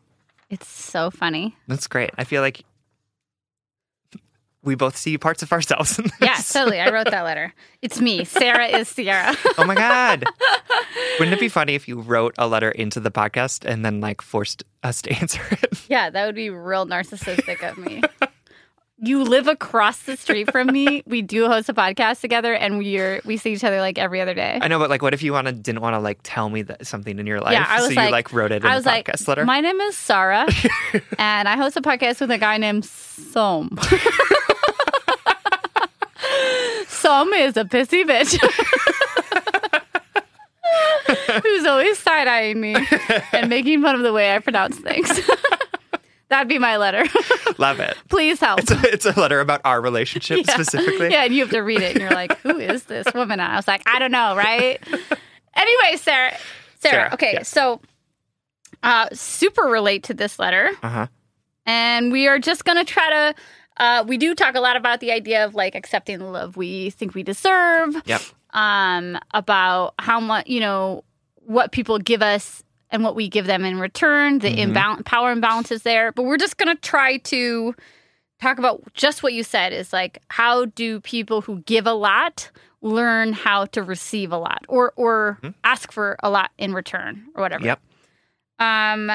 It's so funny. That's great. I feel like we both see parts of ourselves in this. Yeah, totally. I wrote that letter. It's me. Sarah is Sierra. oh my God. Wouldn't it be funny if you wrote a letter into the podcast and then like forced us to answer it? yeah, that would be real narcissistic of me. You live across the street from me. We do host a podcast together, and we're we see each other like every other day. I know, but like, what if you wanna didn't want to like tell me that something in your life? Yeah, I was so like, you like wrote it in I was like, podcast letter. my name is Sarah, and I host a podcast with a guy named Som. Som is a pissy bitch. Who's always side eyeing me and making fun of the way I pronounce things. That'd be my letter. Love it. Please help. It's a, it's a letter about our relationship Yeah. specifically. Yeah, and you have to read it, and you're like, "Who is this woman?" And I was like, "I don't know, right?" anyway, Sarah, Sarah. Sarah, okay, yes. so uh, super relate to this letter, Uh huh. and we are just gonna try to. Uh, we do talk a lot about the idea of like accepting the love we think we deserve. Yep. Um, about how much you know what people give us and what we give them in return. The Mhm. imbal- power imbalance is there, but we're just gonna try to talk about just what you said is like how do people who give a lot learn how to receive a lot or or ask for a lot in return or whatever. Yep. Um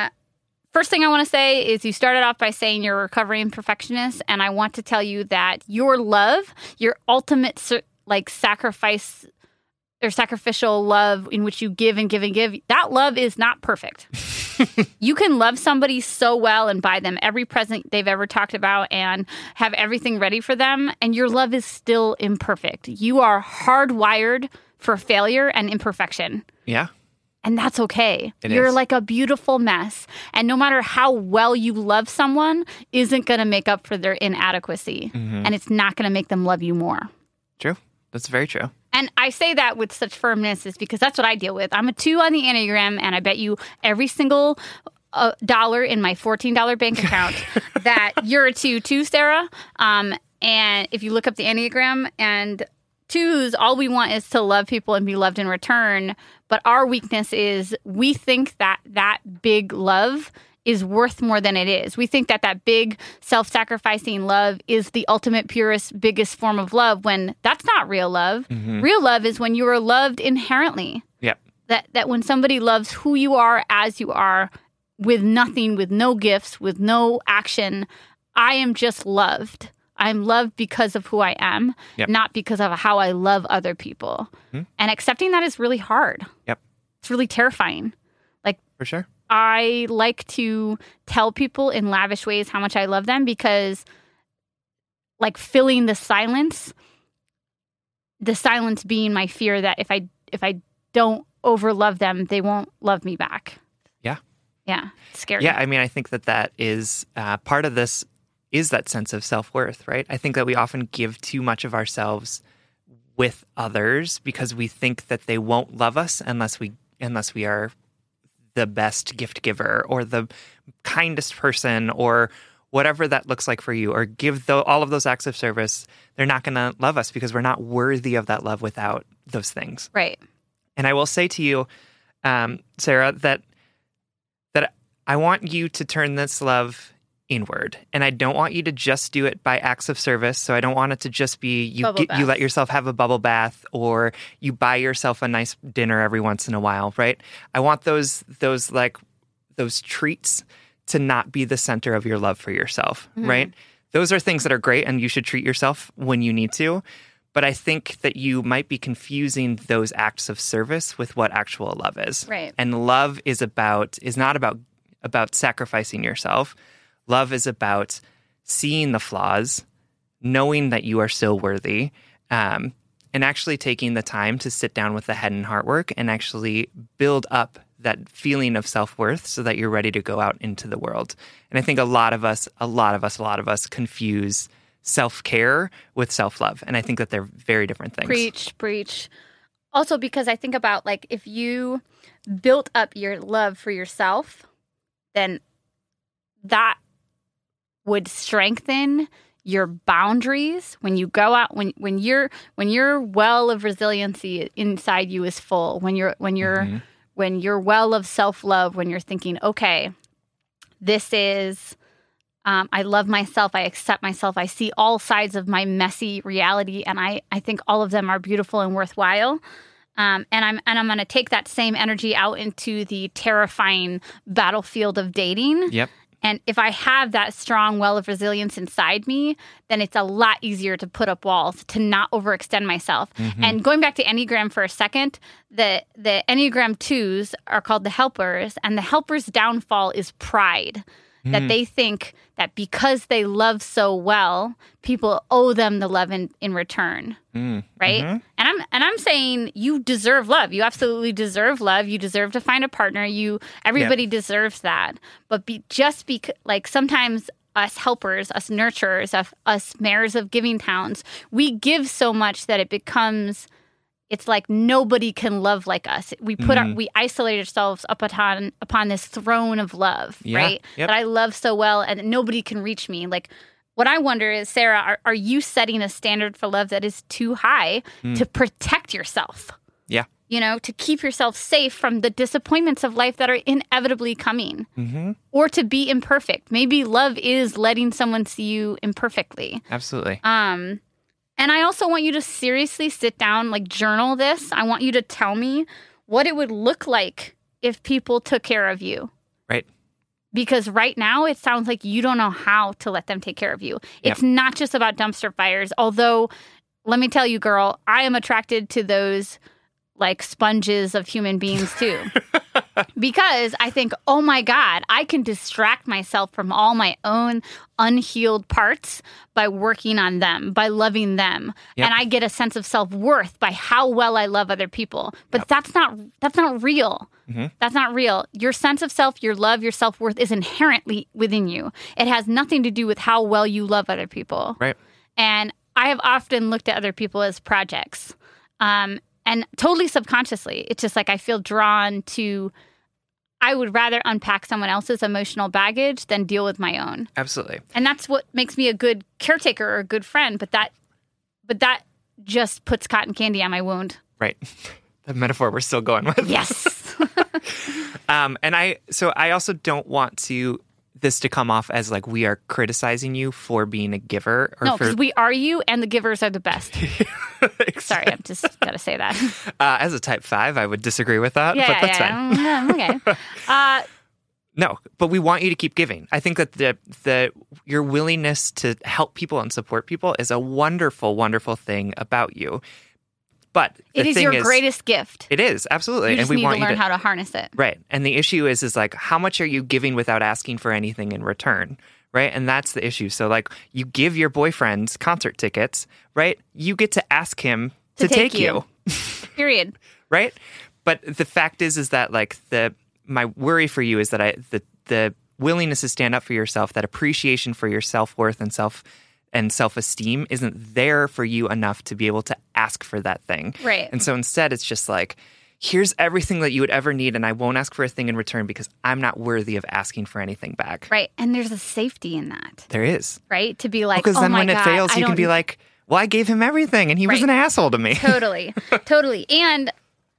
first thing I want to say is you started off by saying you're a recovering perfectionist and I want to tell you that your love, your ultimate like sacrifice or sacrificial love in which you give and give and give, that love is not perfect. you can love somebody so well and buy them every present they've ever talked about and have everything ready for them, and your love is still imperfect. You are hardwired for failure and imperfection. Yeah. And that's okay. It You're is. like a beautiful mess. And no matter how well you love someone, isn't going to make up for their inadequacy. Mhm. And it's not going to make them love you more. True. That's very true. And I say that with such firmness is because that's what I deal with. I'm a two on the Enneagram, and I bet you every single uh, dollar in my $14 bank account that you're a two too, Sarah. Um, and if you look up the Enneagram and twos, all we want is to love people and be loved in return. But our weakness is we think that that big love is worth more than it is. We think that that big self-sacrificing love is the ultimate purest biggest form of love when that's not real love. Mm-hmm. Real love is when you are loved inherently. Yep. That that when somebody loves who you are as you are with nothing with no gifts, with no action, I am just loved. I'm loved because of who I am, Yep. not because of how I love other people. Hmm. And accepting that is really hard. Yep. It's really terrifying. Like For sure. I like to tell people in lavish ways how much I love them because, like, filling the silence, the silence being my fear that if I if I don't overlove them, they won't love me back. Yeah. Yeah, scary. Yeah, I mean, I think that that is uh, part of this is that sense of self worth, right? I think that we often give too much of ourselves with others because we think that they won't love us unless we unless we are the best gift giver or the kindest person or whatever that looks like for you or give tho- all of those acts of service they're not going to love us because we're not worthy of that love without those things Right. and I will say to you, um, Sarah, that that I want you to turn this love inward, and I don't want you to just do it by acts of service. So I don't want it to just be you get, you let yourself have a bubble bath, or you buy yourself a nice dinner every once in a while, right? I want those those like those treats to not be the center of your love for yourself, Mm-hmm. right? Those are things that are great, and you should treat yourself when you need to. But I think that you might be confusing those acts of service with what actual love is. Right. And love is about is not about about sacrificing yourself. Love is about seeing the flaws, knowing that you are still worthy, um, and actually taking the time to sit down with the head and heart work and actually build up that feeling of self worth so that you're ready to go out into the world. And I think a lot of us, a lot of us, a lot of us confuse self care with self love. And I think that they're very different things. Preach, preach. Also, because I think about like if you built up your love for yourself, then that would strengthen your boundaries when you go out when when your when your well of resiliency inside you is full when you're when you're when your well of self-love when you're thinking okay this is um, i love myself i accept myself i see all sides of my messy reality and i i think all of them are beautiful and worthwhile um, and i'm and i'm going to take that same energy out into the terrifying battlefield of dating Yep. And if I have that strong well of resilience inside me, then it's a lot easier to put up walls, to not overextend myself. Mm-hmm. And going back to Enneagram for a second, the the Enneagram twos are called the helpers, and the helpers' downfall is pride. That mm. they think that because they love so well, people owe them the love in, in return mm, right? Mm-hmm. And I'm and I'm saying you deserve love. You absolutely deserve love. You deserve to find a partner. You everybody deserves that. But be just be like sometimes us helpers, us nurturers, of us mayors of giving towns, we give so much that it becomes it's like nobody can love like us. We put our, we isolate ourselves up upon upon this throne of love, Yeah. right? Yep. That I love so well, and nobody can reach me. Like, what I wonder is, Sarah, are, are you setting a standard for love that is too high to protect yourself? Yeah. You know, to keep yourself safe from the disappointments of life that are inevitably coming, Mm-hmm. or to be imperfect. Maybe love is letting someone see you imperfectly. Absolutely. Um, and I also want you to seriously sit down, like journal this. I want you to tell me what it would look like if people took care of you. right. Because right now it sounds like you don't know how to let them take care of you. It's not just about dumpster fires. Although, let me tell you, girl, I am attracted to those like sponges of human beings too. because I think, oh my God, I can distract myself from all my own unhealed parts by working on them, by loving them. Yep. And I get a sense of self-worth by how well I love other people. But that's not that's not real. That's not real. Your sense of self, your love, your self-worth is inherently within you. It has nothing to do with how well you love other people. Right. And I have often looked at other people as projects. Um, and totally subconsciously, it's just like I feel drawn to. I would rather unpack someone else's emotional baggage than deal with my own, Absolutely. and that's what makes me a good caretaker or a good friend. But that, but that just puts cotton candy on my wound. Right. the metaphor we're still going with. Yes. Um, and I, so I also don't want to this to come off as like we are criticizing you for being a giver or no, for because we are you, and the givers are the best. Sorry, I'm just gotta say that. uh, as a type five, I would disagree with that, Yeah, but that's yeah, fine. yeah. okay. Uh, No, but we want you to keep giving. I think that the the your willingness to help people and support people is a wonderful, wonderful thing about you. But it is your greatest gift. It is absolutely, and we need want to learn to how to harness it. right. And the issue is, is like how much are you giving without asking for anything in return, right? And that's the issue. So like you give your boyfriend concert tickets, right? You get to ask him to, To take take you you. Period. right? But the fact is, is that like the my worry for you is that I the the willingness to stand up for yourself, that appreciation for your self worth and self and self esteem isn't there for you enough to be able to ask for that thing. Right. And so instead, it's just like. Here's everything that you would ever need, and I won't ask for a thing in return because I'm not worthy of asking for anything back. Right. And there's a safety in that, There is. right? To be like, Because oh then my when God, it fails, I you can be like, well, I gave him everything and he was an asshole to me. totally totally and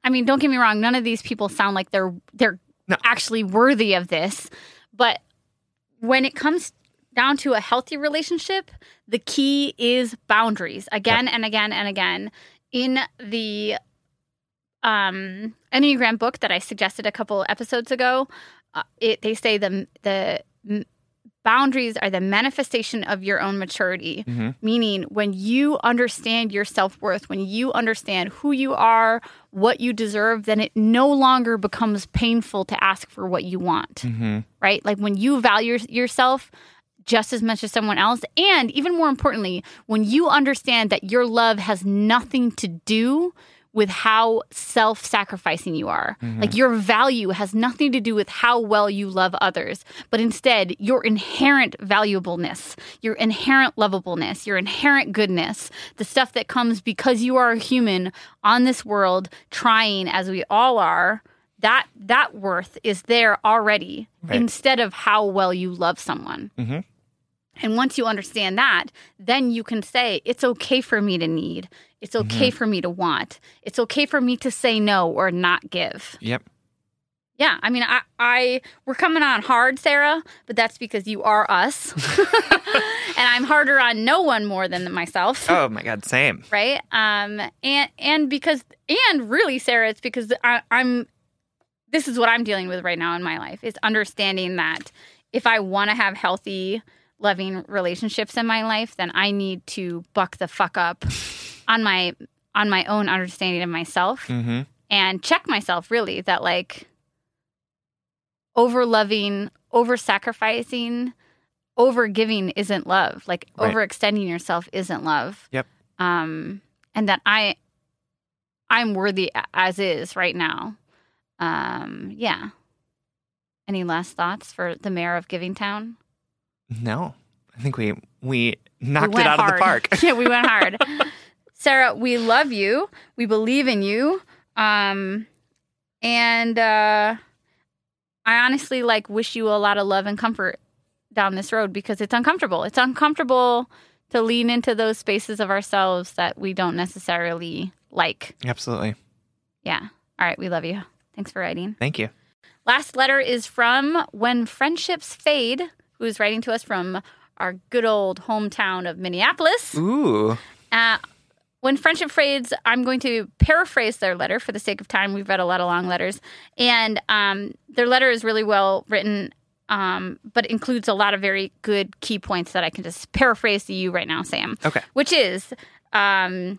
i mean don't get me wrong none of these people sound like they're they're No. actually worthy of this but when it comes down to a healthy relationship the key is boundaries again and again and again. In the um enneagram book that i suggested a couple episodes ago uh, it they say the the m- boundaries are the manifestation of your own maturity. Mhm. meaning when you understand your self-worth when you understand who you are what you deserve then it no longer becomes painful to ask for what you want. Hmm right? Like when you value yourself just as much as someone else and even more importantly when you understand that your love has nothing to do with how self-sacrificing you are like your value has nothing to do with how well you love others but instead your inherent valuableness your inherent lovableness your inherent goodness the stuff that comes because you are a human on this world trying as we all are that that worth is there already Right. instead of how well you love someone Mhm. And once you understand that then you can say it's okay for me to need. It's okay for me to want. It's okay for me to say no or not give. Yep. yeah i mean i, I we're coming on hard sarah but that's because you are us. And i'm harder on no one more than myself. Oh my God, same. right? Um and and because and really sarah it's because I, i'm this is what i'm dealing with right now in my life is understanding that if i want to have healthy loving relationships in my life then i need to buck the fuck up on my on my own understanding of myself Mm-hmm. and check myself really that like over loving over sacrificing over giving isn't love like Right. overextending yourself isn't love Yep. um and that i i'm worthy as is right now um yeah any last thoughts for the mayor of givingtown No, I think we we knocked we it out hard. of the park. yeah, we went hard. Sarah, we love you. We believe in you. Um, and uh, I honestly like wish you a lot of love and comfort down this road because it's uncomfortable. It's uncomfortable to lean into those spaces of ourselves that we don't necessarily like. Absolutely. Yeah. All right. We love you. Thanks for writing. Thank you. Last letter is from When Friendships Fade, who's writing to us from our good old hometown of Minneapolis. Ooh. Uh, when friendship fades, I'm going to paraphrase their letter for the sake of time. We've read a lot of long letters, and um, their letter is really well written, um, but includes a lot of very good key points that I can just paraphrase to you right now, Sam. Okay. Which is um,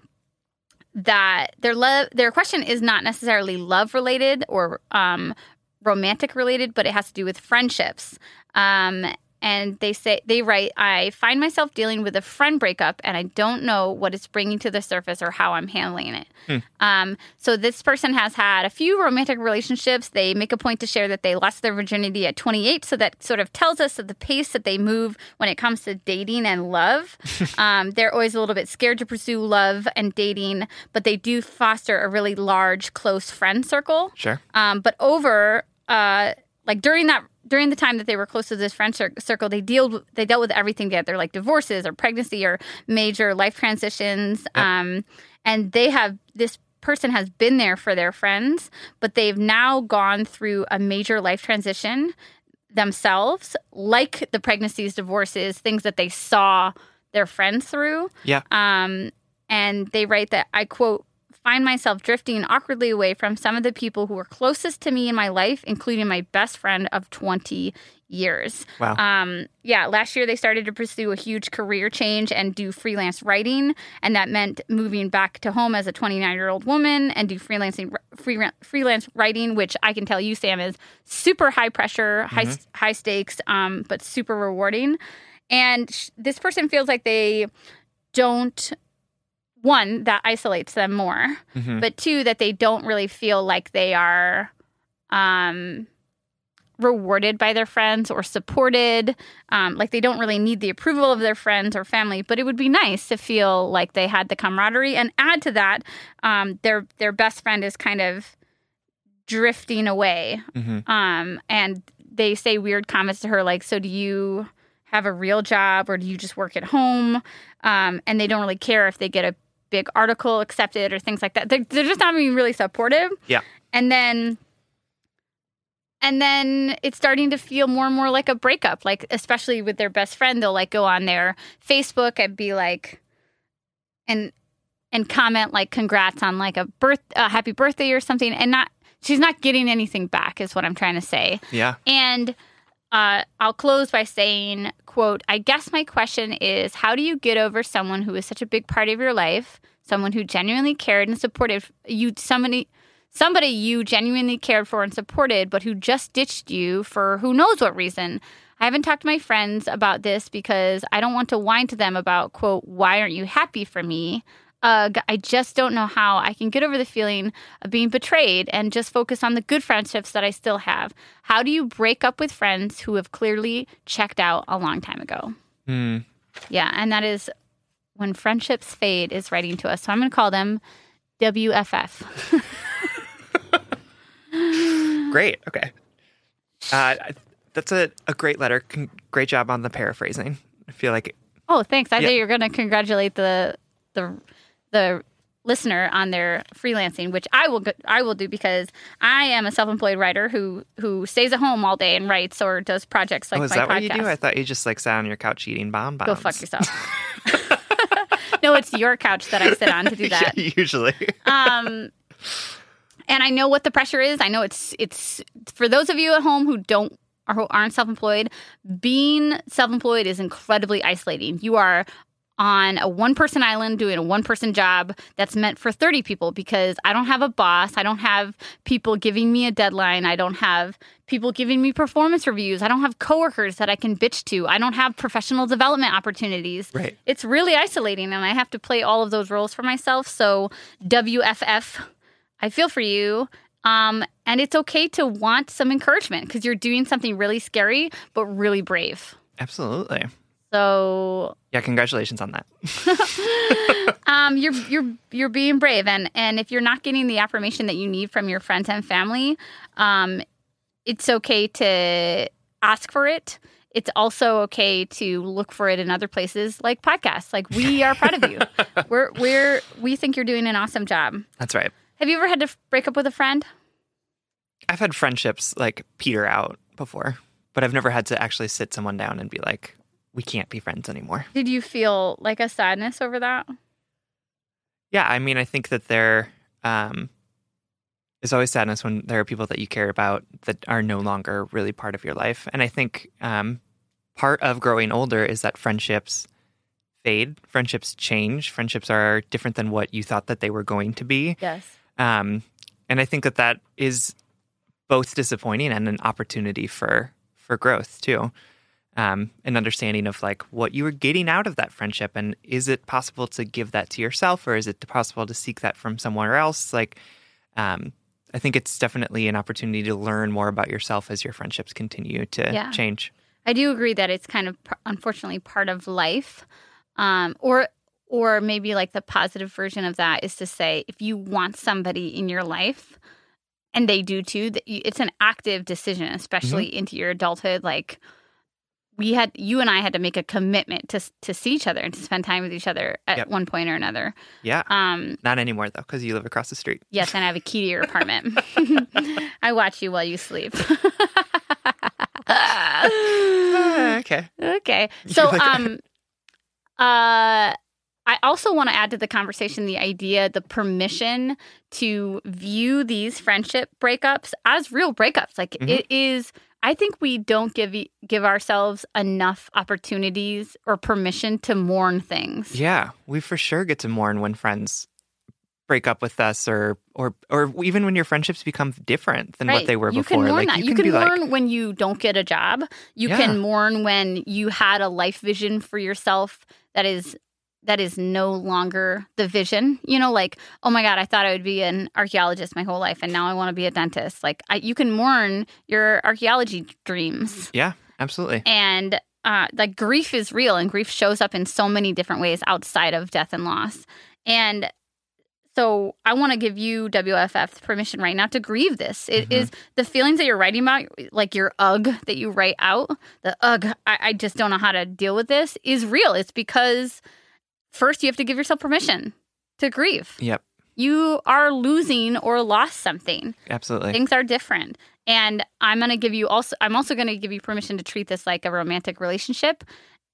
that their love, their question is not necessarily love related or um, romantic related, but it has to do with friendships. Um, and they say they write, I find myself dealing with a friend breakup, and I don't know what it's bringing to the surface or how I'm handling it. Hmm. Um, so this person has had a few romantic relationships. They make a point to share that they lost their virginity at 28, so that sort of tells us that the pace that they move when it comes to dating and love. um, they're always a little bit scared to pursue love and dating, but they do foster a really large, close friend circle. Sure. Um, but over, uh, like during that during the time that they were close to this friend circle, they dealt they dealt with everything together, like divorces or pregnancy or major life transitions. Um, and they have this person has been there for their friends, but they've now gone through a major life transition themselves, like the pregnancies, divorces, things that they saw their friends through. Yeah. Um, and they write that I quote, find myself drifting awkwardly away from some of the people who were closest to me in my life, including my best friend of 20 years. Wow. Um, yeah, last year they started to pursue a huge career change and do freelance writing, and that meant moving back to home as a 29 year old woman and do freelancing free, freelance writing, which I can tell you, Sam, is super high pressure, high high stakes, um, but super rewarding. And sh- this person feels like they don't one that isolates them more Mhm. but two that they don't really feel like they are um rewarded by their friends or supported um, like they don't really need the approval of their friends or family but it would be nice to feel like they had the camaraderie and add to that um, their their best friend is kind of drifting away Mhm. um, and they say weird comments to her like so do you have a real job or do you just work at home um, and they don't really care if they get a big article accepted or things like that. They're, they're just not being really supportive. Yeah. and then and then it's starting to feel more and more like a breakup. Like especially with their best friend they'll like go on their facebook and be like and and comment like congrats on like a birth a happy birthday or something. And not she's not getting anything back is what i'm trying to say. Yeah. and uh, I'll close by saying, quote, I guess my question is how do you get over someone who is such a big part of your life, someone who genuinely cared and supported you, somebody somebody you genuinely cared for and supported, but who just ditched you for who knows what reason. I haven't talked to my friends about this because I don't want to whine to them about, quote, why aren't you happy for me? Ugh, I just don't know how I can get over the feeling of being betrayed and just focus on the good friendships that I still have. How do you break up with friends who have clearly checked out a long time ago? Hmm. Yeah, and that is when friendships fade is writing to us. So I'm going to call them WFF. Great. Okay. Uh, that's a, a great letter. Con- great job on the paraphrasing. I feel like Oh, thanks. I Yeah. thought you were going to congratulate the the the listener on their freelancing, which I will go- I will do because I am a self-employed writer who who stays at home all day and writes or does projects like oh, is that podcast. what you do? I thought you just like sat on your couch eating bonbons. Go fuck yourself. no, it's your couch that I sit on to do that. yeah, usually. um and i know what the pressure is i know it's it's for those of you at home who don't or who aren't self-employed being self-employed is incredibly isolating you are on a one person island doing a one person job that's meant for 30 people because I don't have a boss. I don't have people giving me a deadline. I don't have people giving me performance reviews. I don't have coworkers that I can bitch to. I don't have professional development opportunities. Right. It's really isolating and I have to play all of those roles for myself. So, WFF, I feel for you. Um, and it's okay to want some encouragement because you're doing something really scary, but really brave. Absolutely. So Yeah, congratulations on that. um, you're you're you're being brave, and and if you're not getting the affirmation that you need from your friends and family, um, it's okay to ask for it. It's also okay to look for it in other places like podcasts. Like we are proud of you. we're we're we think you're doing an awesome job. That's right. Have you ever had to break up with a friend? I've had friendships like peter out before, but I've never had to actually sit someone down and be like, we can't be friends anymore. Did you feel like a sadness over that? Yeah, I mean, I think that there um, is always sadness when there are people that you care about that are no longer really part of your life. And I think um, part of growing older is that friendships fade, friendships change, friendships are different than what you thought that they were going to be. Yes. Um, and I think that that is both disappointing and an opportunity for for growth too. Um, an understanding of like what you were getting out of that friendship, and is it possible to give that to yourself, or is it possible to seek that from somewhere else? Like, um, I think it's definitely an opportunity to learn more about yourself as your friendships continue to Yeah. change. I do agree that it's kind of unfortunately part of life, um, or or maybe like the positive version of that is to say if you want somebody in your life, and they do too, that you, it's an active decision, especially into your adulthood. Like we had, you and I had to make a commitment to to see each other and to spend time with each other at Yep. one point or another. Yeah, Um, not anymore though, because you live across the street. yes, and I have a key to your apartment. I watch you while you sleep. Ah, okay. Okay. So like- um uh I also want to add to the conversation the idea, the permission to view these friendship breakups as real breakups. Like Mhm. it is I think we don't give give ourselves enough opportunities or permission to mourn things. Yeah, we for sure get to mourn when friends break up with us, or or or even when your friendships become different than what they were you before. Can mourn like that. you You can, can mourn like, when you don't get a job. You Yeah. can mourn when you had a life vision for yourself that is that is no longer the vision. You know, like oh my god, I thought I would be an archaeologist my whole life, and now I want to be a dentist. Like I, you can mourn your archaeology dreams, yeah, absolutely. and uh, like grief is real, and grief shows up in so many different ways outside of death and loss, and. So I want to give you WFF permission right now to grieve this. It is Mhm. the feelings that you're writing about, like your ugh that you write out, the ugh, I, I just don't know how to deal with this, is real. It's because first you have to give yourself permission to grieve. Yep, You are losing or lost something. absolutely. Things are different. And I'm going to give you also, I'm also going to give you permission to treat this like a romantic relationship.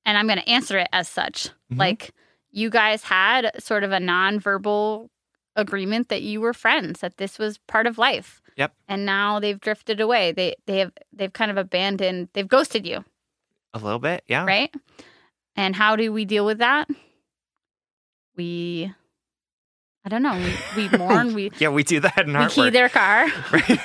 And I'm going to answer it as such. Mhm. Like you guys had sort of a nonverbal agreement that you were friends, that this was part of life. Yep. And now they've drifted away. They they have they've kind of abandoned. They've ghosted you, A little bit, yeah. right? And how do we deal with that? We, I don't know. We, we mourn. We Yeah, we do that in we our key their car. Right.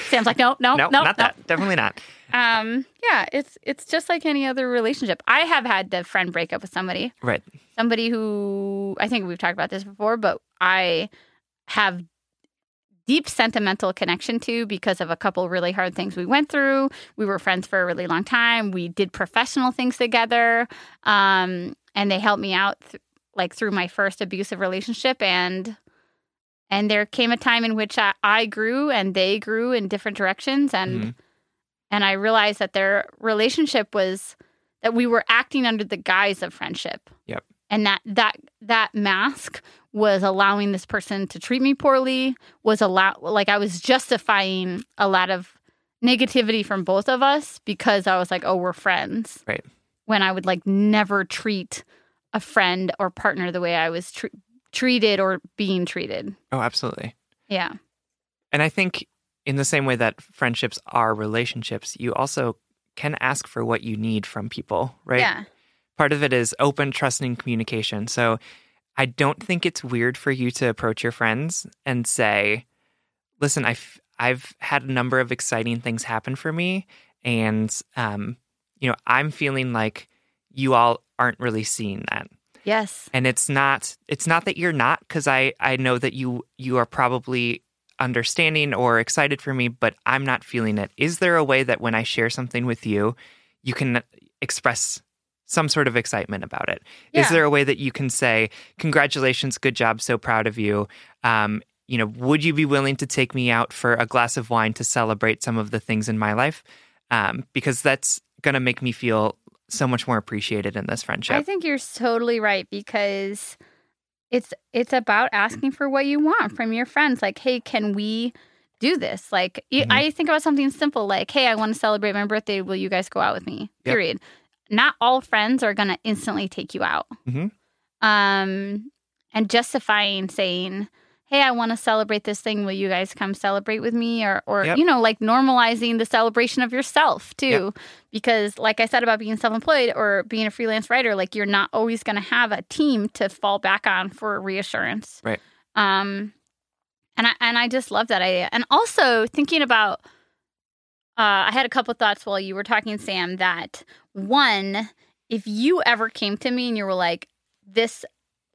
Sam's like, no, no, no, no, no, not that. Definitely not. Um, yeah, it's it's just like any other relationship. I have had the friend break up with somebody, Right. somebody who I think we've talked about this before, but I have deep sentimental connection to because of a couple really hard things we went through. We were friends for a really long time. We did professional things together, um, and they helped me out th- like through my first abusive relationship and. And there came a time in which I, I grew and they grew in different directions, and Mhm. and I realized that their relationship was that we were acting under the guise of friendship. Yep. And that that that mask was allowing this person to treat me poorly, was allow like I was justifying a lot of negativity from both of us because I was like, "Oh, we're friends." Right. When I would like never treat a friend or partner the way I was tr- treated or being treated. Oh, absolutely. Yeah. And I think in the same way that friendships are relationships, you also can ask for what you need from people, right? Yeah. Part of it is open, trusting communication. So I don't think it's weird for you to approach your friends and say, listen, I've, I've had a number of exciting things happen for me. And, um, you know, I'm feeling like you all aren't really seeing that. Yes. and it's not it's not that you're not because i i know that you you are probably understanding or excited for me but i'm not feeling it is there a way that when i share something with you you can express some sort of excitement about it is Yeah. there a way that you can say congratulations good job so proud of you um you know would you be willing to take me out for a glass of wine to celebrate some of the things in my life um because that's going to make me feel so much more appreciated in this friendship I think you're totally right because it's it's about asking for what you want from your friends. Like, hey, can we do this? Like, Mhm. I think about something simple like, hey, I want to celebrate my birthday. Will you guys go out with me? Yep. Period. Not all friends are going to instantly take you out. Mhm. Um, and justifying saying, hey, I want to celebrate this thing. Will you guys come celebrate with me? Or, or Yep. you know, like normalizing the celebration of yourself too. Because, like I said about being self employed or being a freelance writer, like you're not always going to have a team to fall back on for reassurance. Right. Um, and I, and I just love that idea. And also thinking about uh, I had a couple thoughts while you were talking, Sam. That one, if you ever came to me and you were like, "This,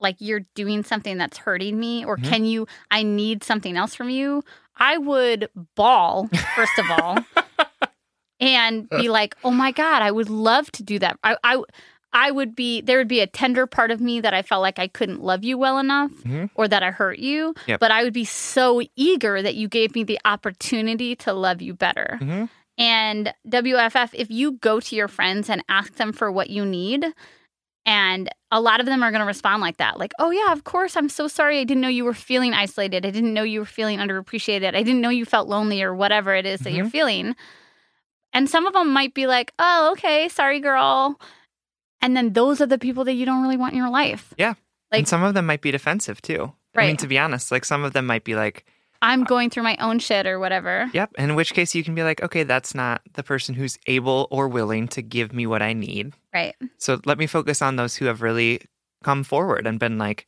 like you're doing something that's hurting me," or Mhm. "Can you? I need something else from you," I would bawl first of all, and be like, "Oh my god, I would love to do that." I, I, I would be there would be a tender part of me that I felt like I couldn't love you well enough, Mhm. or that I hurt you, Yep. but I would be so eager that you gave me the opportunity to love you better. Mhm. And WFF, if you go to your friends and ask them for what you need, and a lot of them are going to respond like that, like, "Oh yeah, of course. I'm so sorry. I didn't know you were feeling isolated. I didn't know you were feeling underappreciated. I didn't know you felt lonely or whatever it is that you're mm-hmm. feeling." And some of them might be like, "Oh, okay, sorry, girl." And then those are the people that you don't really want in your life. Yeah. Like- and some of them might be defensive too. I mean, to be honest, like some of them might be like, I'm going through my own shit or whatever. yep. In which case you can be like, okay, that's not the person who's able or willing to give me what I need. Right. So let me focus on those who have really come forward and been like,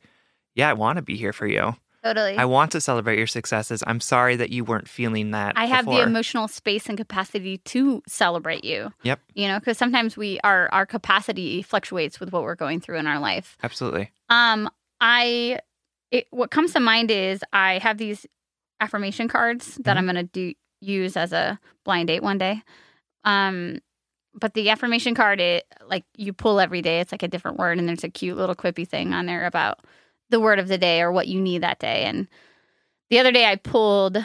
yeah, I want to be here for you. Totally. I want to celebrate your successes. I'm sorry that you weren't feeling that. I have the emotional space and capacity to celebrate you. Yep. You know, because sometimes we our our capacity fluctuates with what we're going through in our life. Absolutely. Um, I it, what comes to mind is I have these affirmation cards that Mhm. I'm gonna do use as a blind date one day. Um, but the affirmation card, it like you pull every day. It's like a different word, and there's a cute little quippy thing on there about the word of the day or what you need that day. And the other day, I pulled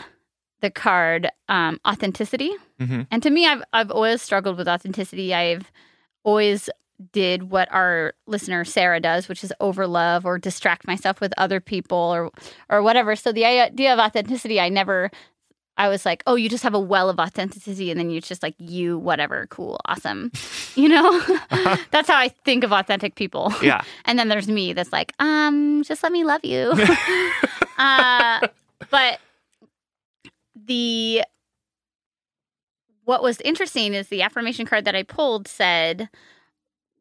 the card um, authenticity. Mhm. And to me, I've I've always struggled with authenticity. I've always did what our listener Sarah does, which is overlove or distract myself with other people or or whatever. So the idea of authenticity, I never. I was like, oh, you just have a well of authenticity, and then you just like you, whatever, cool, awesome, you know. that's how I think of authentic people. Yeah. And then there's me that's like, um, just let me love you. uh, but the what was interesting is the affirmation card that I pulled said,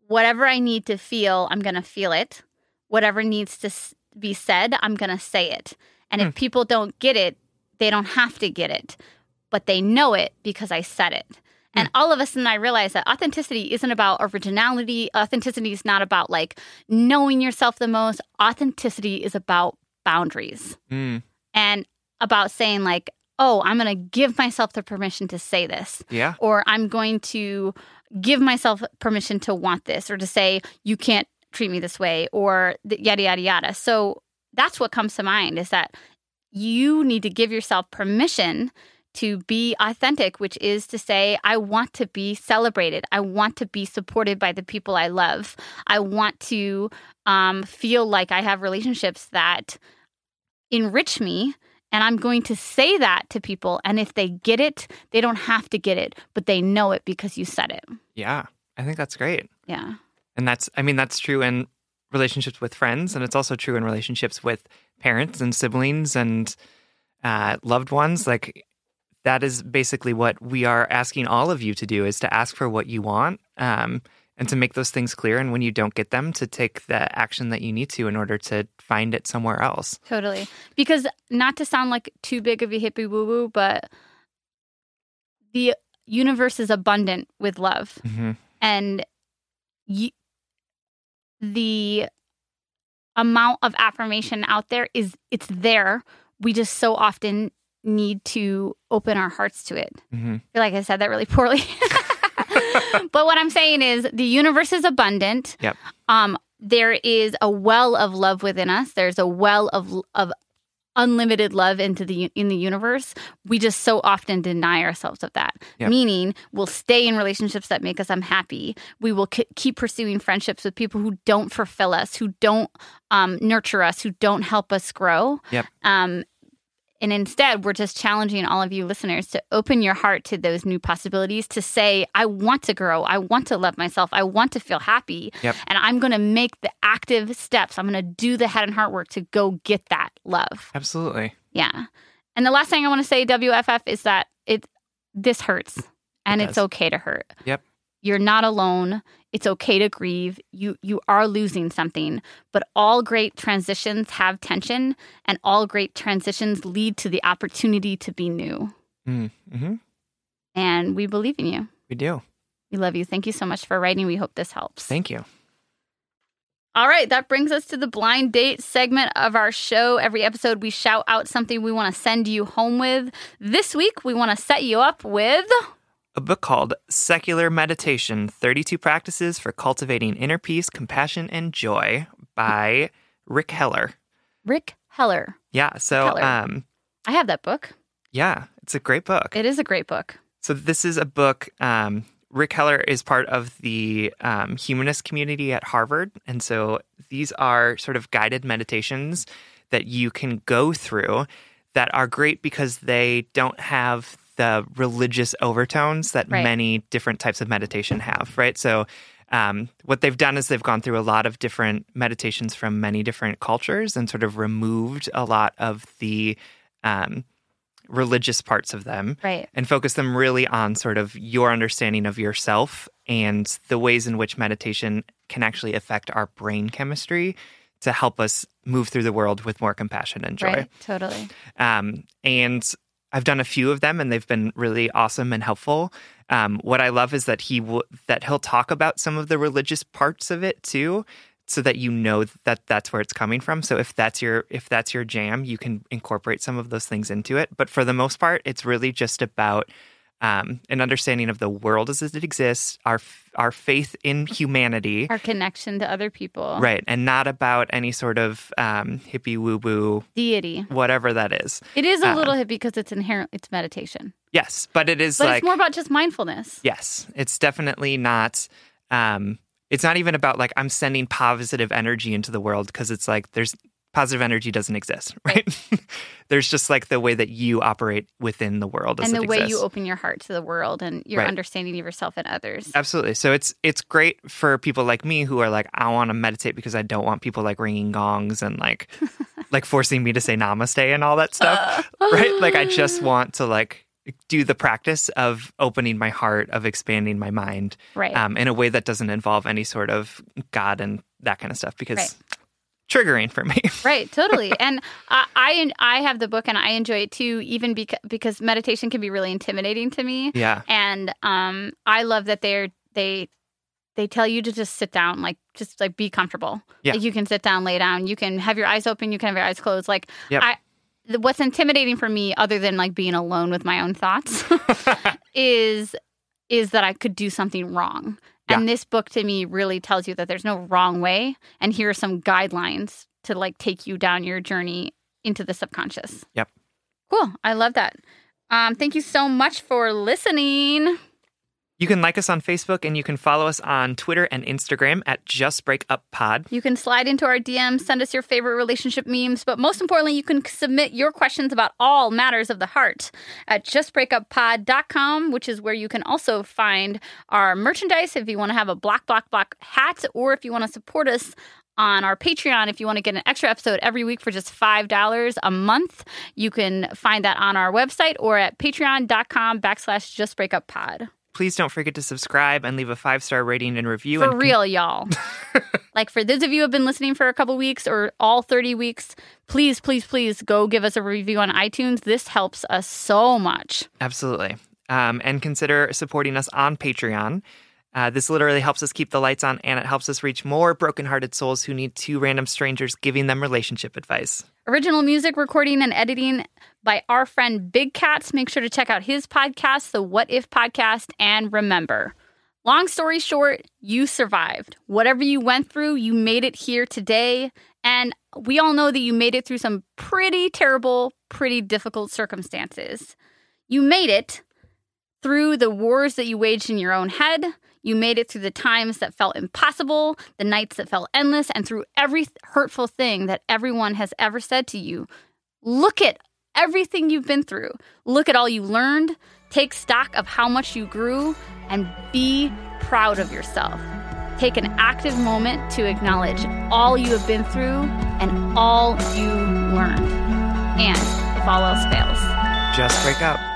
whatever I need to feel, I'm going to feel it. Whatever needs to be said, I'm going to say it. And Hmm. if people don't get it, they don't have to get it, but they know it because I said it. And all of a sudden, I realized that authenticity isn't about originality. Authenticity is not about like knowing yourself the most. Authenticity is about boundaries Mm, and about saying, like, oh, I'm going to give myself the permission to say this, yeah. or I'm going to give myself permission to want this, or to say, you can't treat me this way, or yada, yada, yada. So that's what comes to mind is that you need to give yourself permission to be authentic, which is to say, I want to be celebrated. I want to be supported by the people I love. I want to um, feel like I have relationships that enrich me. And I'm going to say that to people. And if they get it, they don't have to get it, but they know it because you said it. Yeah. I think that's great. Yeah. And that's, I mean, that's true in relationships with friends, and it's also true in relationships with parents and siblings and uh, loved ones. Like, that is basically what we are asking all of you to do is to ask for what you want um, and to make those things clear. And when you don't get them, to take the action that you need to in order to find it somewhere else. Totally. Because not to sound like too big of a hippie woo woo, but the universe is abundant with love. hmm And the amount of affirmation out there is it's there. We just so often need to open our hearts to it. hmm feel like I said that really poorly. but what I'm saying is the universe is abundant. Yep. Um, there is a well of love within us. There's a well of of unlimited love into the in the universe. We just so often deny ourselves of that. Yep. Meaning, we'll stay in relationships that make us unhappy. We will k- keep pursuing friendships with people who don't fulfill us, who don't um, nurture us, who don't help us grow. Yep. Um, and instead, we're just challenging all of you listeners to open your heart to those new possibilities, to say, I want to grow. I want to love myself. I want to feel happy. Yep. And I'm going to make the active steps. I'm going to do the head and heart work to go get that love. Absolutely. Yeah. And the last thing I want to say, WFF, is that it this hurts and it's okay to hurt. Yep. You're not alone. It's okay to grieve. You you are losing something, but all great transitions have tension and all great transitions lead to the opportunity to be new. Mm-hmm. And we believe in you. We do. We love you. Thank you so much for writing. We hope this helps. Thank you. All right, that brings us to the blind date segment of our show. Every episode, we shout out something we want to send you home with. This week, we want to set you up with A book called Secular Meditation 32 Practices for Cultivating Inner Peace, Compassion, and Joy by Rick Heller. Rick Heller. Yeah. So, Heller. um, I have that book. yeah, it's a great book. It is a great book. So this is a book. Um, Rick Heller is part of the um, humanist community at Harvard, and so these are sort of guided meditations that you can go through that are great because they don't have the religious overtones that Right. many different types of meditation have. Right. So. Um, what they've done is they've gone through a lot of different meditations from many different cultures and sort of removed a lot of the um, religious parts of them Right. and focus them really on sort of your understanding of yourself and the ways in which meditation can actually affect our brain chemistry to help us move through the world with more compassion and joy. Right. Totally. Um, and I've done a few of them, and they've been really awesome and helpful. Um, what I love is that he w- that he'll talk about some of the religious parts of it too, so that you know that that's where it's coming from. So if that's your if that's your jam, you can incorporate some of those things into it. But for the most part, it's really just about um, an understanding of the world as it exists, our our faith in humanity, Our connection to other people. right, and not about any sort of um, hippie woo woo Deity. whatever that is. It is a Uh, little hippie because it's inherent. It's meditation, Yes, but it is but like it's more about just mindfulness. Yes, it's definitely not. Um, it's not even about like I'm sending positive energy into the world because it's like there's positive energy doesn't exist, right? there's just like the way that you operate within the world and the way exists. you open your heart to the world and your Right. understanding of yourself and others. Absolutely. So it's it's great for people like me who are like I want to meditate because I don't want people like ringing gongs and like like forcing me to say namaste and all that stuff, right? Like I just want to like do the practice of opening my heart, of expanding my mind, Right. um, in a way that doesn't involve any sort of God and that kind of stuff because Right. Triggering for me. Right, totally. and I, I I have the book and I enjoy it too, even because because meditation can be really intimidating to me. yeah. And um, I love that they're they they tell you to just sit down, like just like be comfortable. Yeah. Like you can sit down, lay down. You can have your eyes open. You can have your eyes closed. Like Yep. I. What's intimidating for me, other than like being alone with my own thoughts, is is that I could do something wrong. And this book to me really tells you that there's no wrong way. And here are some guidelines to like take you down your journey into the subconscious. Yep. Cool. I love that. Um, thank you so much for listening. You can like us on Facebook and you can follow us on Twitter and Instagram at Just Break Up Pod. You can slide into our DMs, send us your favorite relationship memes, but most importantly, you can submit your questions about all matters of the heart at justbreakuppod.com, which is where you can also find our merchandise if you want to have a black, black, black hat, or if you want to support us on our Patreon. If you want to get an extra episode every week for just $5 a month, you can find that on our website or at patreon.com backslash justbreakuppod. Please don't forget to subscribe and leave a five star rating and review. For and real, y'all. like for those of you who have been listening for a couple weeks or all 30 weeks, please, please, please go give us a review on iTunes. This helps us so much. Absolutely. Um, and consider supporting us on Patreon. Uh, this literally helps us keep the lights on and it helps us reach more brokenhearted souls who need two random strangers giving them relationship advice. Original music recording and editing by our friend Big Cats. Make sure to check out his podcast, the What If Podcast. And remember, long story short, you survived. Whatever you went through, you made it here today. And we all know that you made it through some pretty terrible, pretty difficult circumstances. You made it through the wars that you waged in your own head. You made it through the times that felt impossible, the nights that felt endless, and through every hurtful thing that everyone has ever said to you. Look at everything you've been through. Look at all you learned. Take stock of how much you grew and be proud of yourself. Take an active moment to acknowledge all you have been through and all you learned. And if all else fails, Just break up.